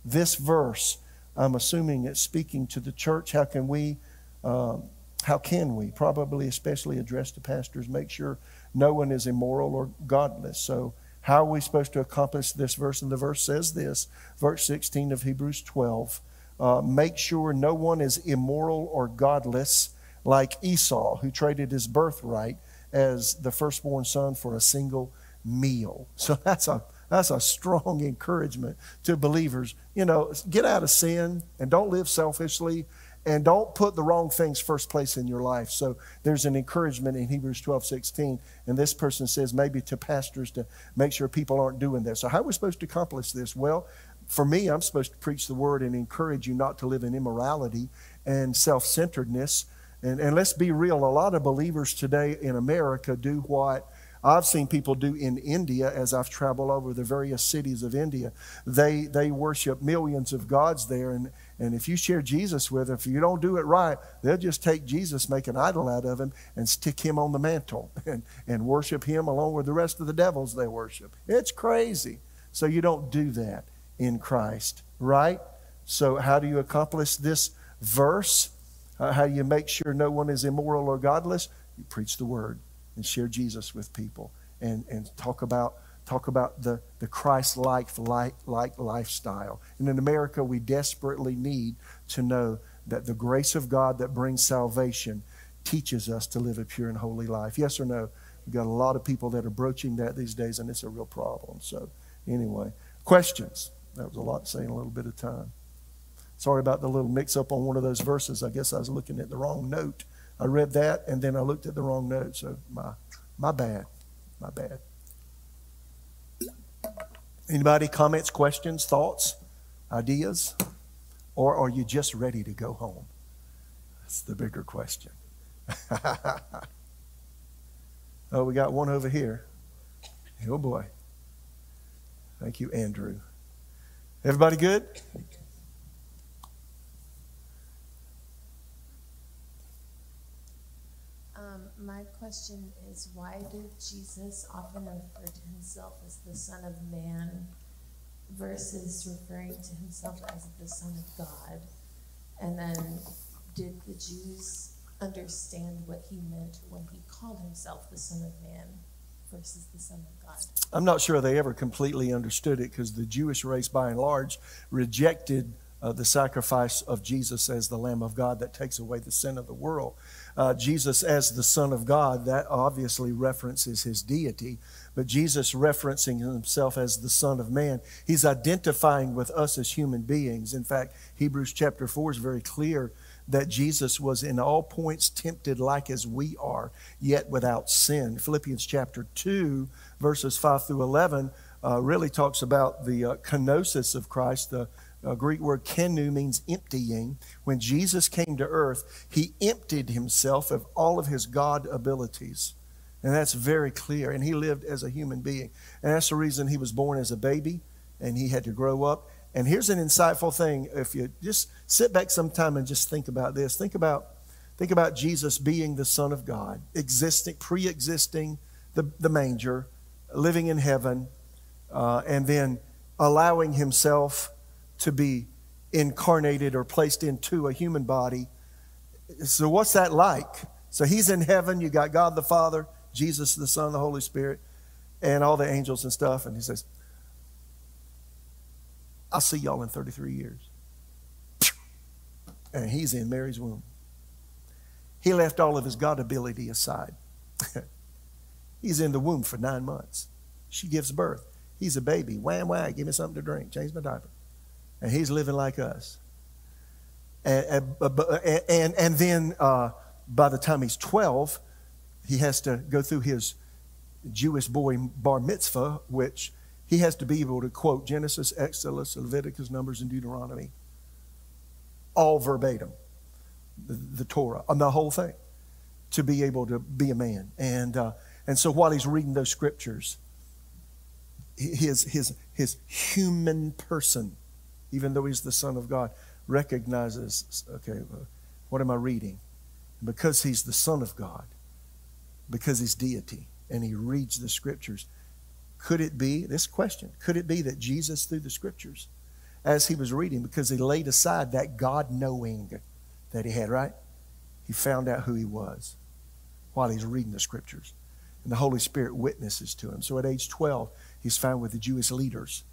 Speaker 1: this verse I'm assuming it's speaking to the church. How can we, um, how can we, probably especially address the pastors, make sure no one is immoral or godless? So, how are we supposed to accomplish this verse? And the verse says this, verse 16 of Hebrews 12 uh, make sure no one is immoral or godless, like Esau, who traded his birthright as the firstborn son for a single meal. So that's a that's a strong encouragement to believers. You know, get out of sin and don't live selfishly and don't put the wrong things first place in your life. So there's an encouragement in Hebrews 12, 16. And this person says maybe to pastors to make sure people aren't doing this. So how are we supposed to accomplish this? Well, for me, I'm supposed to preach the word and encourage you not to live in immorality and self centeredness. And, and let's be real, a lot of believers today in America do what I've seen people do in India as I've traveled over the various cities of India. They, they worship millions of gods there. And, and if you share Jesus with them, if you don't do it right, they'll just take Jesus, make an idol out of him, and stick him on the mantle and, and worship him along with the rest of the devils they worship. It's crazy. So you don't do that in Christ, right? So, how do you accomplish this verse? Uh, how do you make sure no one is immoral or godless? You preach the word and share Jesus with people and, and talk about talk about the, the Christ-like like, like lifestyle. And in America, we desperately need to know that the grace of God that brings salvation teaches us to live a pure and holy life. Yes or no? We've got a lot of people that are broaching that these days, and it's a real problem. So, anyway, questions? That was a lot to say in a little bit of time. Sorry about the little mix up on one of those verses. I guess I was looking at the wrong note. I read that and then I looked at the wrong note. So my my bad. My bad. Anybody comments, questions, thoughts, ideas? Or are you just ready to go home? That's the bigger question. oh, we got one over here. Oh boy. Thank you, Andrew. Everybody good?
Speaker 2: My question is why did Jesus often refer to himself as the Son of Man versus referring to himself as the Son of God? And then did the Jews understand what he meant when he called himself the Son of Man versus the Son of God?
Speaker 1: I'm not sure they ever completely understood it because the Jewish race, by and large, rejected uh, the sacrifice of Jesus as the Lamb of God that takes away the sin of the world. Uh, Jesus as the Son of God, that obviously references his deity, but Jesus referencing himself as the Son of Man, he's identifying with us as human beings. In fact, Hebrews chapter 4 is very clear that Jesus was in all points tempted like as we are, yet without sin. Philippians chapter 2, verses 5 through 11, uh, really talks about the uh, kenosis of Christ, the uh, Greek word kenoo means emptying. When Jesus came to earth, he emptied himself of all of his God abilities. And that's very clear. And he lived as a human being. And that's the reason he was born as a baby and he had to grow up. And here's an insightful thing. If you just sit back sometime and just think about this, think about, think about Jesus being the Son of God, existing, pre existing the, the manger, living in heaven, uh, and then allowing himself to be incarnated or placed into a human body. So, what's that like? So, he's in heaven. You got God the Father, Jesus the Son, the Holy Spirit, and all the angels and stuff. And he says, I'll see y'all in 33 years. And he's in Mary's womb. He left all of his God ability aside. he's in the womb for nine months. She gives birth. He's a baby. Wham, wham, give me something to drink. Change my diaper and he's living like us. And, and, and then uh, by the time he's 12, he has to go through his Jewish boy bar mitzvah, which he has to be able to quote Genesis, Exodus, Leviticus, Numbers, and Deuteronomy, all verbatim, the, the Torah, and the whole thing, to be able to be a man. And, uh, and so while he's reading those scriptures, his, his, his human person even though he's the Son of God, recognizes, okay, what am I reading? Because he's the Son of God, because he's deity, and he reads the scriptures. Could it be, this question, could it be that Jesus, through the scriptures, as he was reading, because he laid aside that God knowing that he had, right? He found out who he was while he's reading the scriptures. And the Holy Spirit witnesses to him. So at age 12, he's found with the Jewish leaders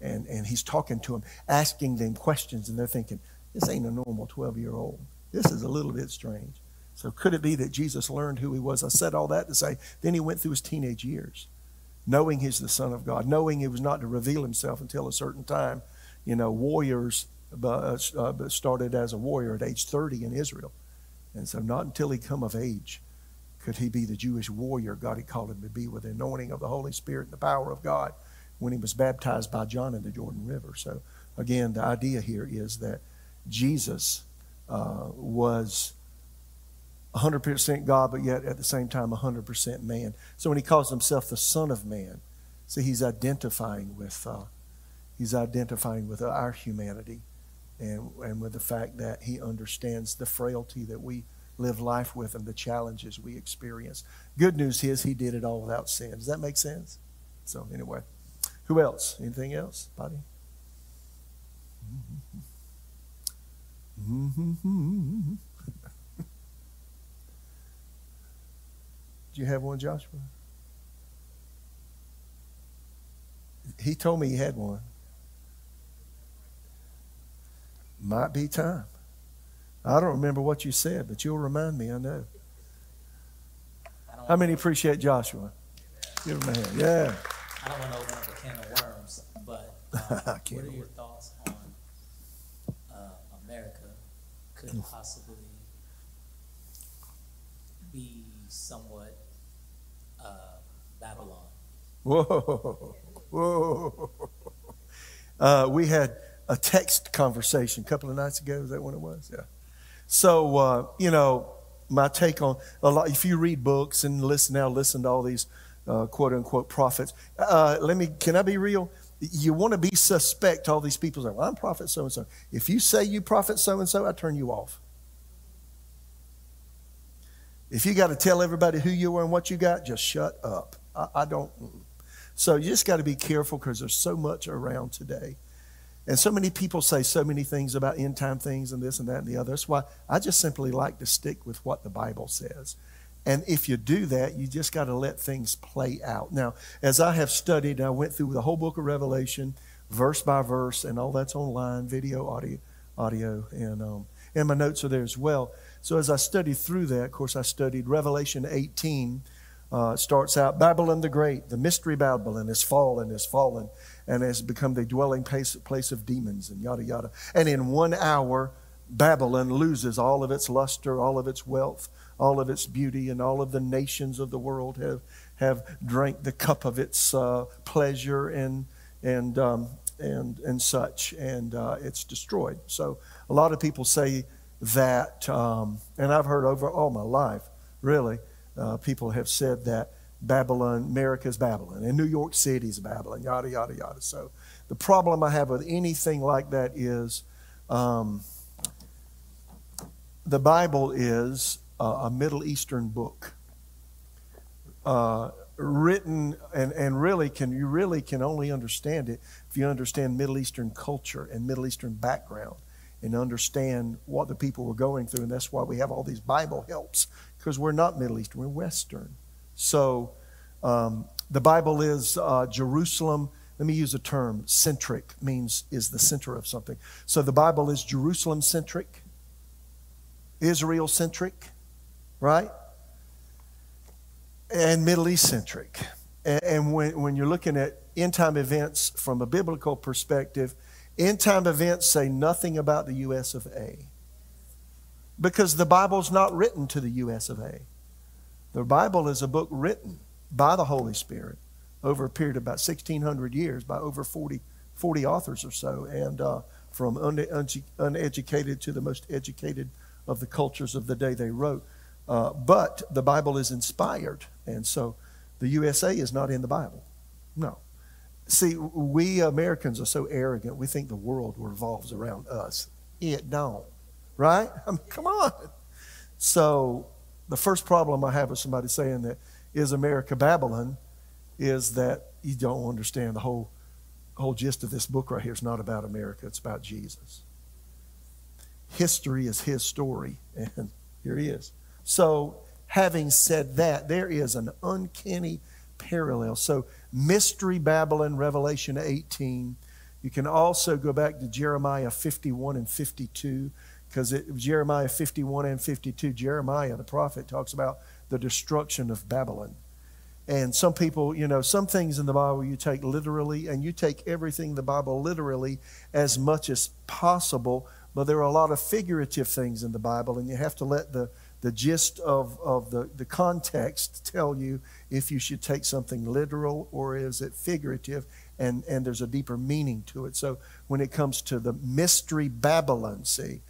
Speaker 1: and, and he's talking to them, asking them questions, and they're thinking, this ain't a normal 12 year old. This is a little bit strange. So could it be that Jesus learned who he was? I said all that to say, then he went through his teenage years, knowing he's the Son of God, knowing he was not to reveal himself until a certain time. You know, warriors uh, uh started as a warrior at age 30 in Israel. And so not until he come of age could he be the Jewish warrior God had called him to be with the anointing of the Holy Spirit and the power of God when he was baptized by John in the Jordan River. So again, the idea here is that Jesus uh, was 100% God, but yet at the same time 100% man. So when he calls himself the Son of Man, see, he's identifying with uh, he's identifying with our humanity, and and with the fact that he understands the frailty that we live life with and the challenges we experience. Good news is he did it all without sin. Does that make sense? So anyway, who else? Anything else, buddy? Do you have one, Joshua? He told me he had one. Might be time. I don't remember what you said, but you'll remind me, I know. How many appreciate Joshua? Give him a hand. Yeah.
Speaker 3: I don't want to open can of worms, but um, what are your thoughts on uh, America could possibly be somewhat Babylon.
Speaker 1: Whoa, whoa. Uh, we had a text conversation a couple of nights ago. Is that when it was? Yeah. So, uh, you know, my take on a lot, if you read books and listen now, listen to all these uh, quote unquote prophets. Uh, let me, can I be real? You want to be suspect, all these people say, well, I'm prophet so and so. If you say you prophet so and so, I turn you off. If you got to tell everybody who you are and what you got, just shut up. I, I don't. So you just got to be careful because there's so much around today. And so many people say so many things about end time things and this and that and the other. That's why I just simply like to stick with what the Bible says. And if you do that, you just got to let things play out. Now, as I have studied, I went through the whole book of Revelation, verse by verse, and all that's online, video, audio, audio, and um, and my notes are there as well. So as I studied through that, of course, I studied Revelation 18 uh, starts out Babylon the Great, the mystery Babylon is fallen, is fallen, and has become the dwelling place, place of demons, and yada yada. And in one hour, Babylon loses all of its luster, all of its wealth, all of its beauty, and all of the nations of the world have, have drank the cup of its uh, pleasure and, and, um, and, and such, and uh, it's destroyed. So a lot of people say that, um, and I've heard over all my life, really uh, people have said that Babylon, America's Babylon, and New York City's Babylon, yada, yada, yada. So the problem I have with anything like that is um, the Bible is a, Middle Eastern book. Uh, written and, and really can you really can only understand it if you understand Middle Eastern culture and Middle Eastern background and understand what the people were going through. And that's why we have all these Bible helps because we're not Middle Eastern, we're Western. So um, the Bible is uh, Jerusalem. Let me use a term centric means is the center of something. So the Bible is Jerusalem centric, Israel centric, right? And Middle East centric. And, when, when you're looking at end time events from a biblical perspective, end time events say nothing about the US of A because the Bible's not written to the US of A. The Bible is a book written by the Holy Spirit over a period of about 1,600 years by over 40, 40 authors or so, and uh, from un- uneducated to the most educated of the cultures of the day they wrote. Uh, but the Bible is inspired, and so the USA is not in the Bible. No. See, we Americans are so arrogant, we think the world revolves around us. It don't right? I mean, come on. So, the first problem I have with somebody saying that is America Babylon is that you don't understand the whole whole gist of this book right here. It's not about America, it's about Jesus. History is his story, and here he is. So, having said that, there is an uncanny parallel. So, Mystery Babylon, Revelation 18. You can also go back to Jeremiah 51 and 52 because Jeremiah 51 and 52, Jeremiah, the prophet, talks about the destruction of Babylon. And some people, you know, some things in the Bible you take literally, and you take everything in the Bible literally as much as possible. But there are a lot of figurative things in the Bible, and you have to let the, the gist of, of the, the context tell you if you should take something literal or is it figurative, and, and there's a deeper meaning to it. So when it comes to the mystery Babylon, see,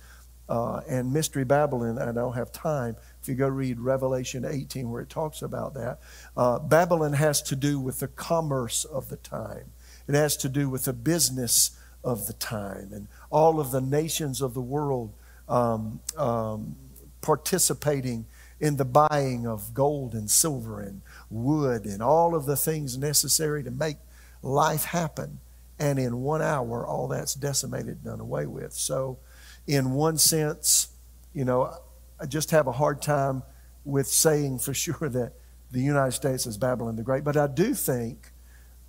Speaker 1: uh, and Mystery Babylon, I don't have time. If you go read Revelation 18, where it talks about that, uh, Babylon has to do with the commerce of the time. It has to do with the business of the time, and all of the nations of the world um, um, participating in the buying of gold and silver and wood and all of the things necessary to make life happen. And in one hour, all that's decimated, done away with. So in one sense, you know, I just have a hard time with saying for sure that the United States is Babylon the Great. But I do think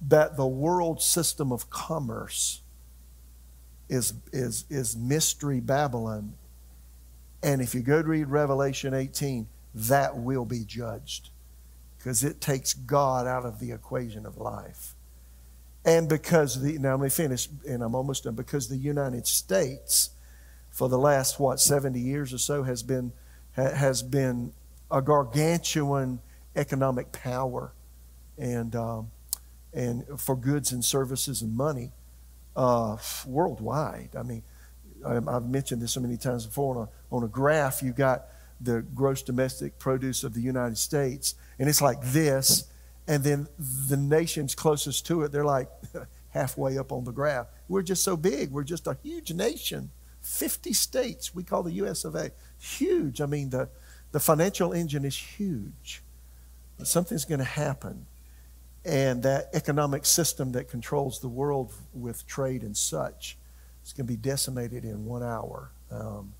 Speaker 1: that the world system of commerce is, is, is mystery Babylon. And if you go to read Revelation 18, that will be judged because it takes God out of the equation of life. And because the, now let me finish, and I'm almost done, because the United States for the last what 70 years or so has been has been a gargantuan economic power and um, and for goods and services and money uh, worldwide. I mean, Um, I've mentioned this so many times before. On a, on a graph, you've got the gross domestic produce of the United States, and it's like this, and then the nations closest to it, they're like halfway up on the graph. We're just so big. We're just a huge nation. 50 states. We call the US of A. Huge. I mean, the, the financial engine is huge. Something's going to happen. And that economic system that controls the world with trade and such is going to be decimated in one hour. Um,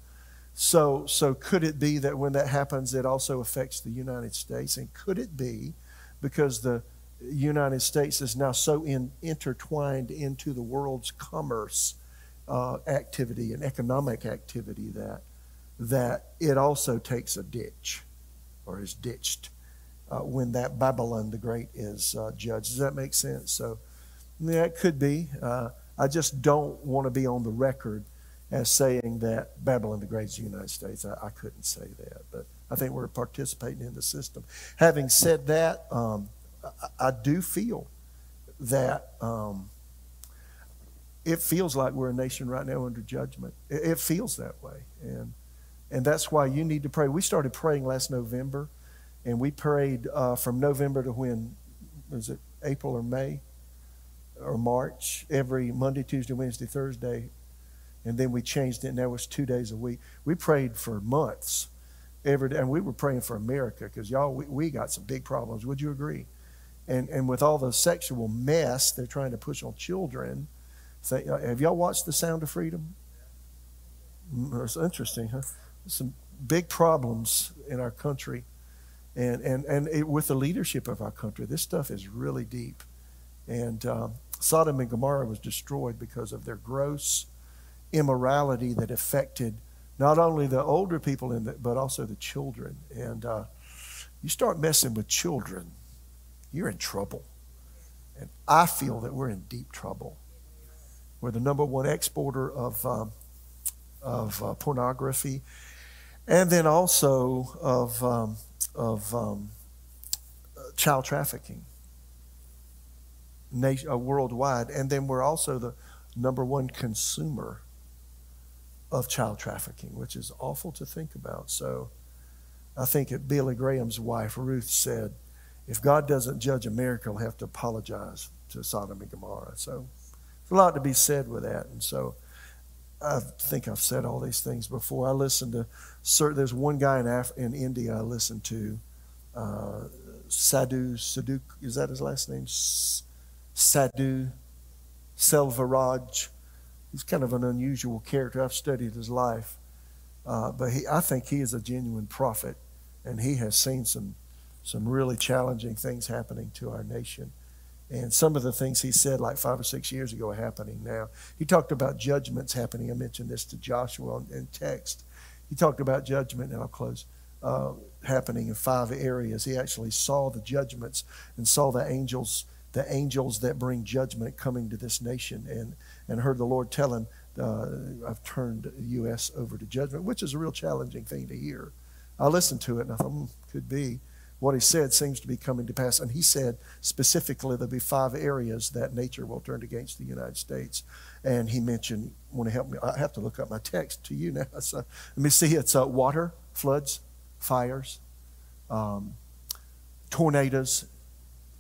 Speaker 1: so, so could it be that when that happens, it also affects the United States? And could it be because the United States is now so in, intertwined into the world's commerce uh, activity and economic activity that that it also takes a ditch or is ditched uh, when that Babylon the Great is uh, judged. Does that make sense? So, yeah, it could be. I just don't want to be on the record as saying that Babylon the Great is the United States. I, I, couldn't say that, but I think we're participating in the system. Having said that, um, I, I, do feel that. Um, it feels like we're a nation right now under judgment. It, it feels that way. And, and that's why you need to pray. We started praying last November, and we prayed uh, from November to when? Was it April or May or March? Every Monday, Tuesday, Wednesday, Thursday. And then we changed it, and that was two days a week. We prayed for months every day, and we were praying for America because y'all, we, we got some big problems. Would you agree? And, and with all the sexual mess they're trying to push on children, uh, have y'all watched The Sound of Freedom? Mm, it's interesting, huh? Some big problems in our country, and and and it, with the leadership of our country, this stuff is really deep. And um, Sodom and Gomorrah was destroyed because of their gross immorality that affected not only the older people in the, but also the children. And uh, you start messing with children, you're in trouble. And I feel that we're in deep trouble. We're the number one exporter of, um, of uh, pornography and then also of, um, of um, child trafficking nation, uh, worldwide. And then we're also the number one consumer of child trafficking, which is awful to think about. So I think that Billy Graham's wife, Ruth, said, if God doesn't judge America, he'll have to apologize to Sodom and Gomorrah. So there's a lot to be said with that. And so I think I've said all these things before. I listened to, certain, there's one guy in, Af- in India I listened to, uh, Sadhu, Sadhu, is that his last name? Sadhu Selvaraj. He's kind of an unusual character. I've studied his life. Uh, but he, I think he is a genuine prophet, and he has seen some, some really challenging things happening to our nation. And some of the things he said like five or six years ago are happening now. He talked about judgments happening. I mentioned this to Joshua in text. he talked about judgment, and I'll close, uh, happening in five areas. He actually saw the judgments and saw the angels, the angels that bring judgment coming to this nation, and, and heard the Lord tell him, uh, I've turned the U.S. over to judgment, which is a real challenging thing to hear. I listened to it and I thought, mm, could be. What he said seems to be coming to pass. And he said specifically there'll be five areas that nature will turn against the United States. And he mentioned, want to help me? I have to look up my text to you now. So let me see. It's uh, water, floods, fires, um, tornadoes,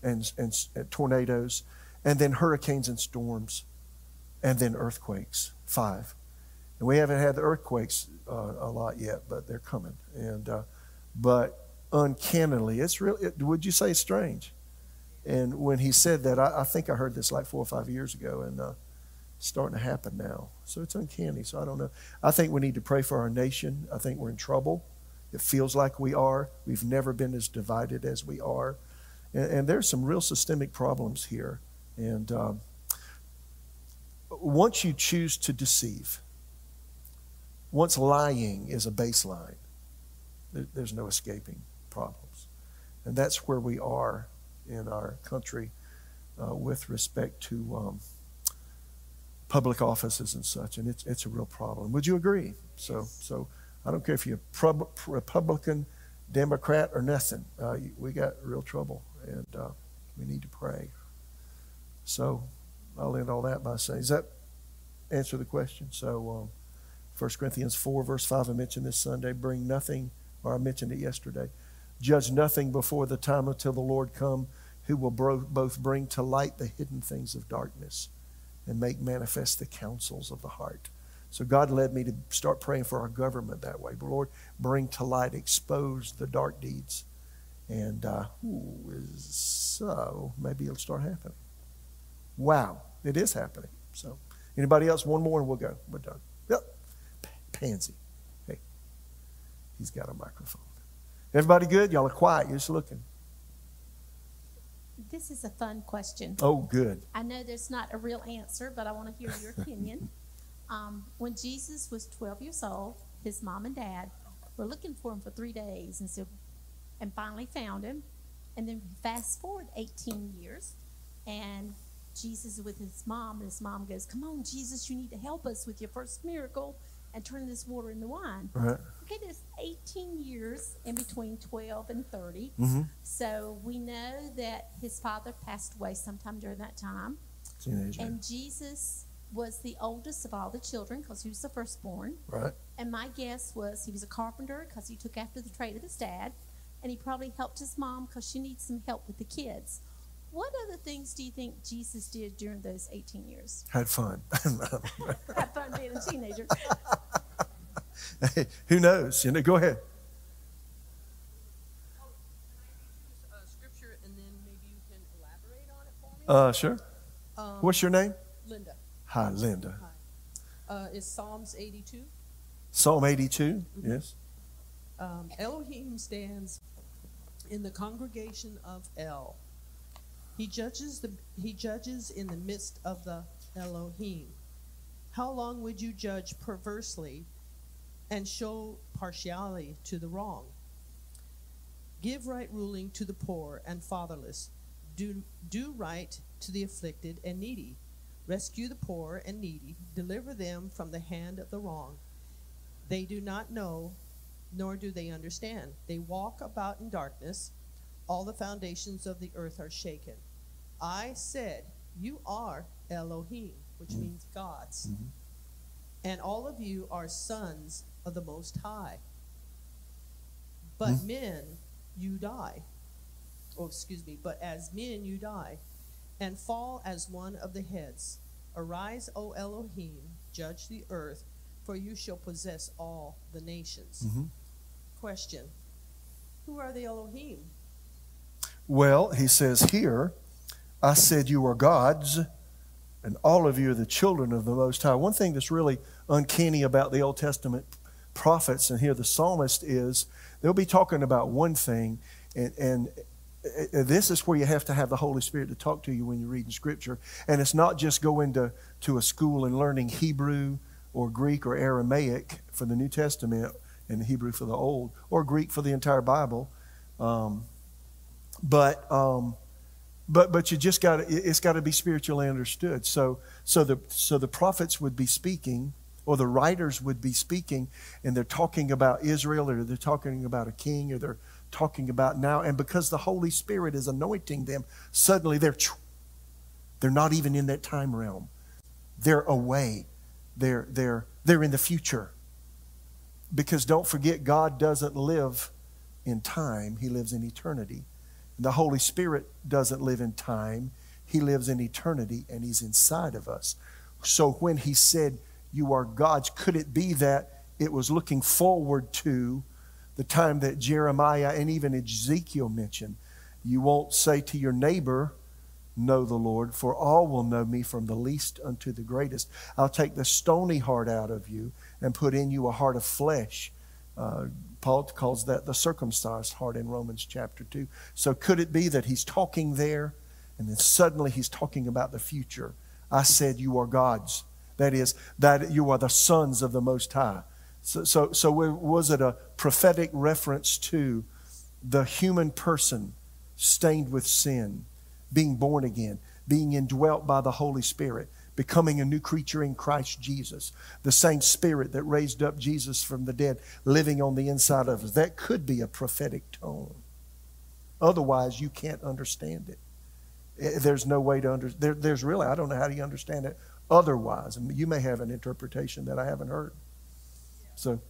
Speaker 1: and, and, and tornadoes, and then hurricanes and storms, and then earthquakes. Five. And we haven't had the earthquakes uh, a lot yet, but they're coming. And uh, but uncannily, it's really. It, would you say strange? And when he said that, I, I, think I heard this like four or five years ago, and uh, it's starting to happen now. So it's uncanny. So I don't know. I think we need to pray for our nation. I think we're in trouble. It feels like we are. We've never been as divided as we are, and, and there's some real systemic problems here. And um, once you choose to deceive once lying is a baseline, there's no escaping problems. And that's where we are in our country uh, with respect to um, public offices and such. And it's, it's a real problem. Would you agree? So, so I don't care if you're Republican, Democrat, or nothing. Uh, we got real trouble, and uh, we need to pray. So I'll end all that by saying, does that answer the question? So, um, 1 Corinthians 4, verse 5, I mentioned this Sunday, bring nothing, or I mentioned it yesterday. Judge nothing before the time until the Lord come, who will both bring to light the hidden things of darkness and make manifest the counsels of the heart. So God led me to start praying for our government that way. But Lord, bring to light, expose the dark deeds. And uh, ooh, so maybe it'll start happening. Wow, it is happening. So anybody else? One more and we'll go. We're done. Yep pansy. Hey, he's got a microphone. Everybody good? Y'all are quiet. You're just looking.
Speaker 4: This is a fun question.
Speaker 1: Oh, good.
Speaker 4: I know there's not a real answer, but I want to hear your opinion. um, when Jesus was 12 years old, his mom and dad were looking for him for three days and, so, and finally found him. And then fast forward 18 years, and Jesus is with his mom, and his mom goes, Come on, Jesus, you need to help us with your first miracle and turn this water into wine.
Speaker 1: Right.
Speaker 4: Okay, there's 18 years in between 12 and 30.
Speaker 1: Mm-hmm.
Speaker 4: So we know that his father passed away sometime during that time.
Speaker 1: Teenager.
Speaker 4: And Jesus was the oldest of all the children because he was the firstborn.
Speaker 1: Right.
Speaker 4: And my guess was he was a carpenter because he took after the trade of his dad. And he probably helped his mom because she needs some help with the kids. What other things do you think Jesus did during those 18 years?
Speaker 1: Had fun.
Speaker 4: Had fun being a teenager.
Speaker 1: hey, who knows? You know, go ahead. Uh, sure. Um, What's your name?
Speaker 5: Linda.
Speaker 1: Hi, Linda.
Speaker 5: Hi. Uh, it's Psalms 82.
Speaker 1: Psalm 82, mm-hmm. yes.
Speaker 5: Um, Elohim stands in the congregation of El. He judges the he judges in the midst of the Elohim. How long would you judge perversely and show partiality to the wrong? Give right ruling to the poor and fatherless. Do do right to the afflicted and needy. Rescue the poor and needy. Deliver them from the hand of the wrong. They do not know, nor do they understand. They walk about in darkness. All the foundations of the earth are shaken. I said, You are Elohim, which mm-hmm. means gods. Mm-hmm. And all of you are sons of the Most High. But mm-hmm. men, you die. Oh, excuse me, but as men you die, and fall as one of the heads. Arise, O Elohim, judge the earth, for you shall possess all the nations.
Speaker 1: Mm-hmm.
Speaker 5: Question Who are the Elohim?
Speaker 1: Well, he says here, I said, You are gods, and all of you are the children of the Most High. One thing that's really uncanny about the Old Testament prophets, and here the psalmist is, they'll be talking about one thing, and, and this is where you have to have the Holy Spirit to talk to you when you're reading Scripture. And it's not just going to, to a school and learning Hebrew or Greek or Aramaic for the New Testament. and Hebrew for the Old, or Greek for the entire Bible. Um, but um, but but you just got it's got to be spiritually understood. So so the so the prophets would be speaking, or the writers would be speaking, and they're talking about Israel, or they're talking about a king, or they're talking about now. And because the Holy Spirit is anointing them, suddenly they're they're not even in that time realm. They're away. They're they're they're in the future. Because don't forget, God doesn't live in time; He lives in eternity. The Holy Spirit doesn't live in time, He lives in eternity and He's inside of us. So when He said, You are gods, could it be that it was looking forward to the time that Jeremiah and even Ezekiel mentioned? You won't say to your neighbor, Know the Lord, for all will know me from the least unto the greatest. I'll take the stony heart out of you and put in you a heart of flesh. Uh, Paul calls that the circumcised heart in Romans chapter 2. So could it be that he's talking there and then suddenly he's talking about the future? I said, You are gods. That is, that you are the sons of the Most High. So, so, so was it a prophetic reference to the human person stained with sin, being born again, being indwelt by the Holy Spirit? becoming a new creature in Christ Jesus. The same spirit that raised up Jesus from the dead living on the inside of us. That could be a prophetic tone. Otherwise, you can't understand it. Eh, there's no way to understand. There, there's really, I don't know how you understand it otherwise. You may have an interpretation that I haven't heard. So.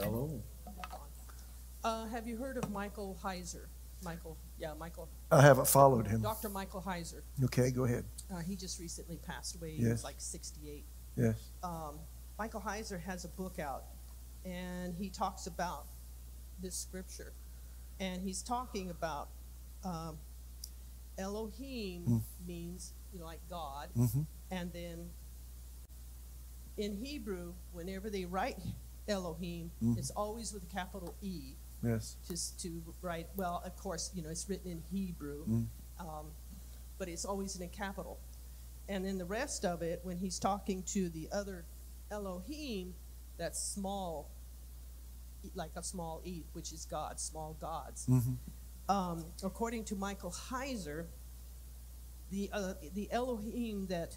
Speaker 6: Hello.
Speaker 5: Uh, have you heard of Michael Heiser? Michael, yeah, Michael.
Speaker 1: I haven't followed him.
Speaker 5: Dr. Michael Heiser.
Speaker 1: Okay, go ahead.
Speaker 5: Uh, he just recently passed away. He
Speaker 1: Yes.
Speaker 5: was like 68.
Speaker 1: Yes.
Speaker 5: Um, Michael Heiser has a book out, and he talks about this scripture. And he's talking about um, Elohim
Speaker 1: Mm.
Speaker 5: means, you know, like God.
Speaker 1: Mm-hmm.
Speaker 5: And then in Hebrew, whenever they write Elohim,
Speaker 1: Mhm.
Speaker 5: it's always with a capital E.
Speaker 1: Yes.
Speaker 5: Just to write, well, of course, you know, it's written in Hebrew,
Speaker 1: Mm.
Speaker 5: um, but it's always in a capital. And then the rest of it, when he's talking to the other Elohim, that's small, like a small e, which is God, small gods.
Speaker 1: Mm-hmm.
Speaker 5: Um, according to Michael Heiser, the uh, the Elohim that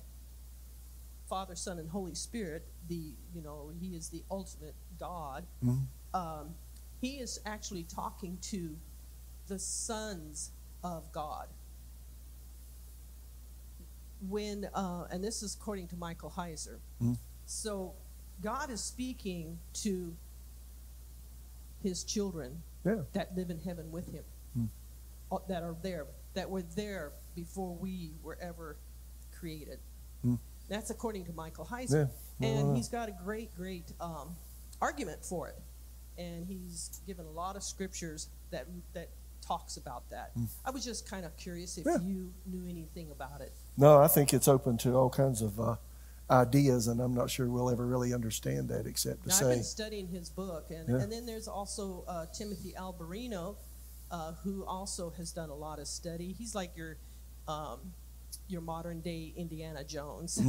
Speaker 5: Father, Son, and Holy Spirit, the you know, he is the ultimate God.
Speaker 1: Mhm.
Speaker 5: Um, he is actually talking to the sons of God. When uh, and this is according to Michael Heiser.
Speaker 1: Mhm.
Speaker 5: So God is speaking to his children
Speaker 1: Yeah.
Speaker 5: that live in heaven with him,
Speaker 1: Hmm.
Speaker 5: uh, that are there, that were there before we were ever created.
Speaker 1: Hmm.
Speaker 5: That's according to Michael Heiser.
Speaker 1: Yeah.
Speaker 5: And he's got a great, great um, argument for it. And he's given a lot of scriptures that that talks about that. I was just kind of curious if.
Speaker 1: Yeah.
Speaker 5: you knew anything about it.
Speaker 1: No, I think it's open to all kinds of uh, ideas, and I'm not sure we'll ever really understand that except to
Speaker 5: Now, I've been studying his book, and,
Speaker 1: Yeah.
Speaker 5: and then there's also uh, Timothy Alberino, uh, who also has done a lot of study. He's like your um, your modern day Indiana Jones.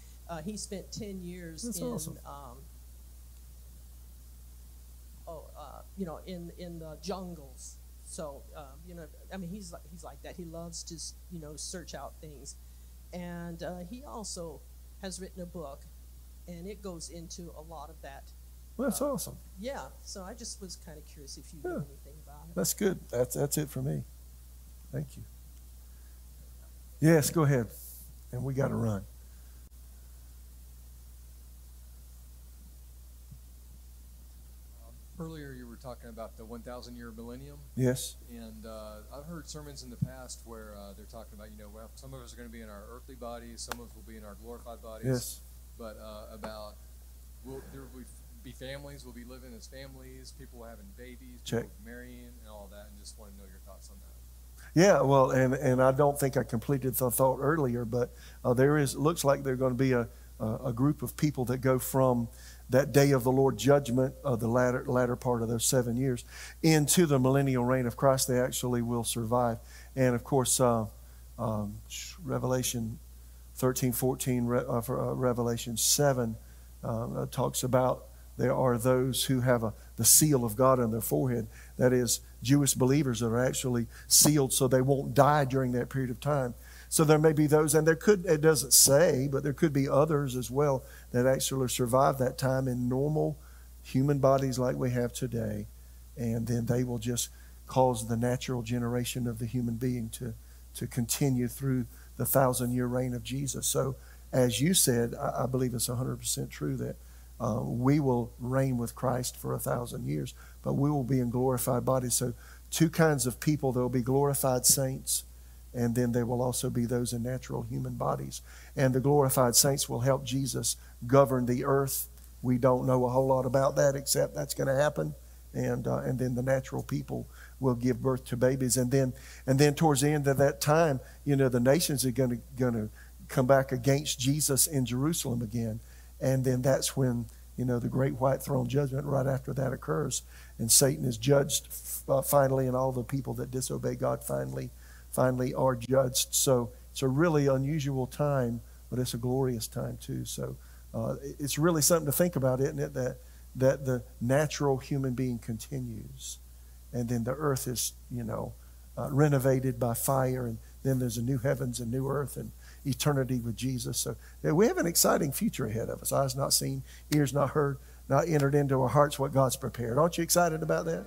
Speaker 5: uh, he spent ten years
Speaker 1: Mm. That's
Speaker 5: in
Speaker 1: awesome.
Speaker 5: um, oh uh, you know in in the jungles. So um, you know, I mean, he's like he's like that. He loves to you know search out things, and uh, he also has written a book, and it goes into a lot of that.
Speaker 1: well, that's awesome.
Speaker 5: Yeah, so I just was kind of curious if you knew anything about it.
Speaker 1: That's good. That's that's it for me. Thank you. Yes, go ahead. And we got to run.
Speaker 7: Earlier, you were talking about the 1,000 year millennium,
Speaker 1: Yes.
Speaker 7: and uh, I've heard sermons in the past where uh, they're talking about, you know, well, some of us are going to be in our earthly bodies, some of us will be in our glorified bodies.
Speaker 1: Yes.
Speaker 7: But uh, about will there will be families, we'll be living as families, people having babies,
Speaker 1: Check.
Speaker 7: people marrying, and all that, and just want to know your thoughts on that.
Speaker 1: Yeah, well, and, and I don't think I completed the thought earlier, but uh, there is looks like there's going to be a, uh, a group of people that go from that day of the Lord judgment of the latter, latter part of those seven years into the millennial reign of Christ. They actually will survive. And of course, uh, um, Revelation 13, 14, Re, uh, for, uh, Revelation 7 uh, talks about there are those who have a, the seal of God on their forehead. That is, Jewish believers that are actually sealed so they won't die during that period of time. So there may be those, and there could, it doesn't say, but there could be others as well that actually survive that time in normal human bodies like we have today. And then they will just cause the natural generation of the human being to, to continue through the thousand year reign of Jesus. So, as you said, I, I believe it's 100% true that uh, we will reign with Christ for a thousand years, but we will be in glorified bodies. So, two kinds of people there will be glorified saints, and then there will also be those in natural human bodies. And the glorified saints will help Jesus govern the earth. We don't know a whole lot about that except that's going to happen. And, uh, and then the natural people will give birth to babies. And then, and then towards the end of that time, you know, the nations are going to, come back against Jesus in Jerusalem again. And then that's when, you know, the great white throne judgment right after that occurs. And Satan is judged uh, finally, and all the people that disobey God finally, finally are judged. So it's a really unusual time, but it's a glorious time too. So uh, it's really something to think about, isn't it? That, that the natural human being continues. And then the earth is, you know, uh, renovated by fire. And then there's a new heavens and new earth. And eternity with Jesus. So yeah, we have an exciting future ahead of us. Eyes not seen, ears not heard, not entered into our hearts what God's prepared. Aren't you excited about that?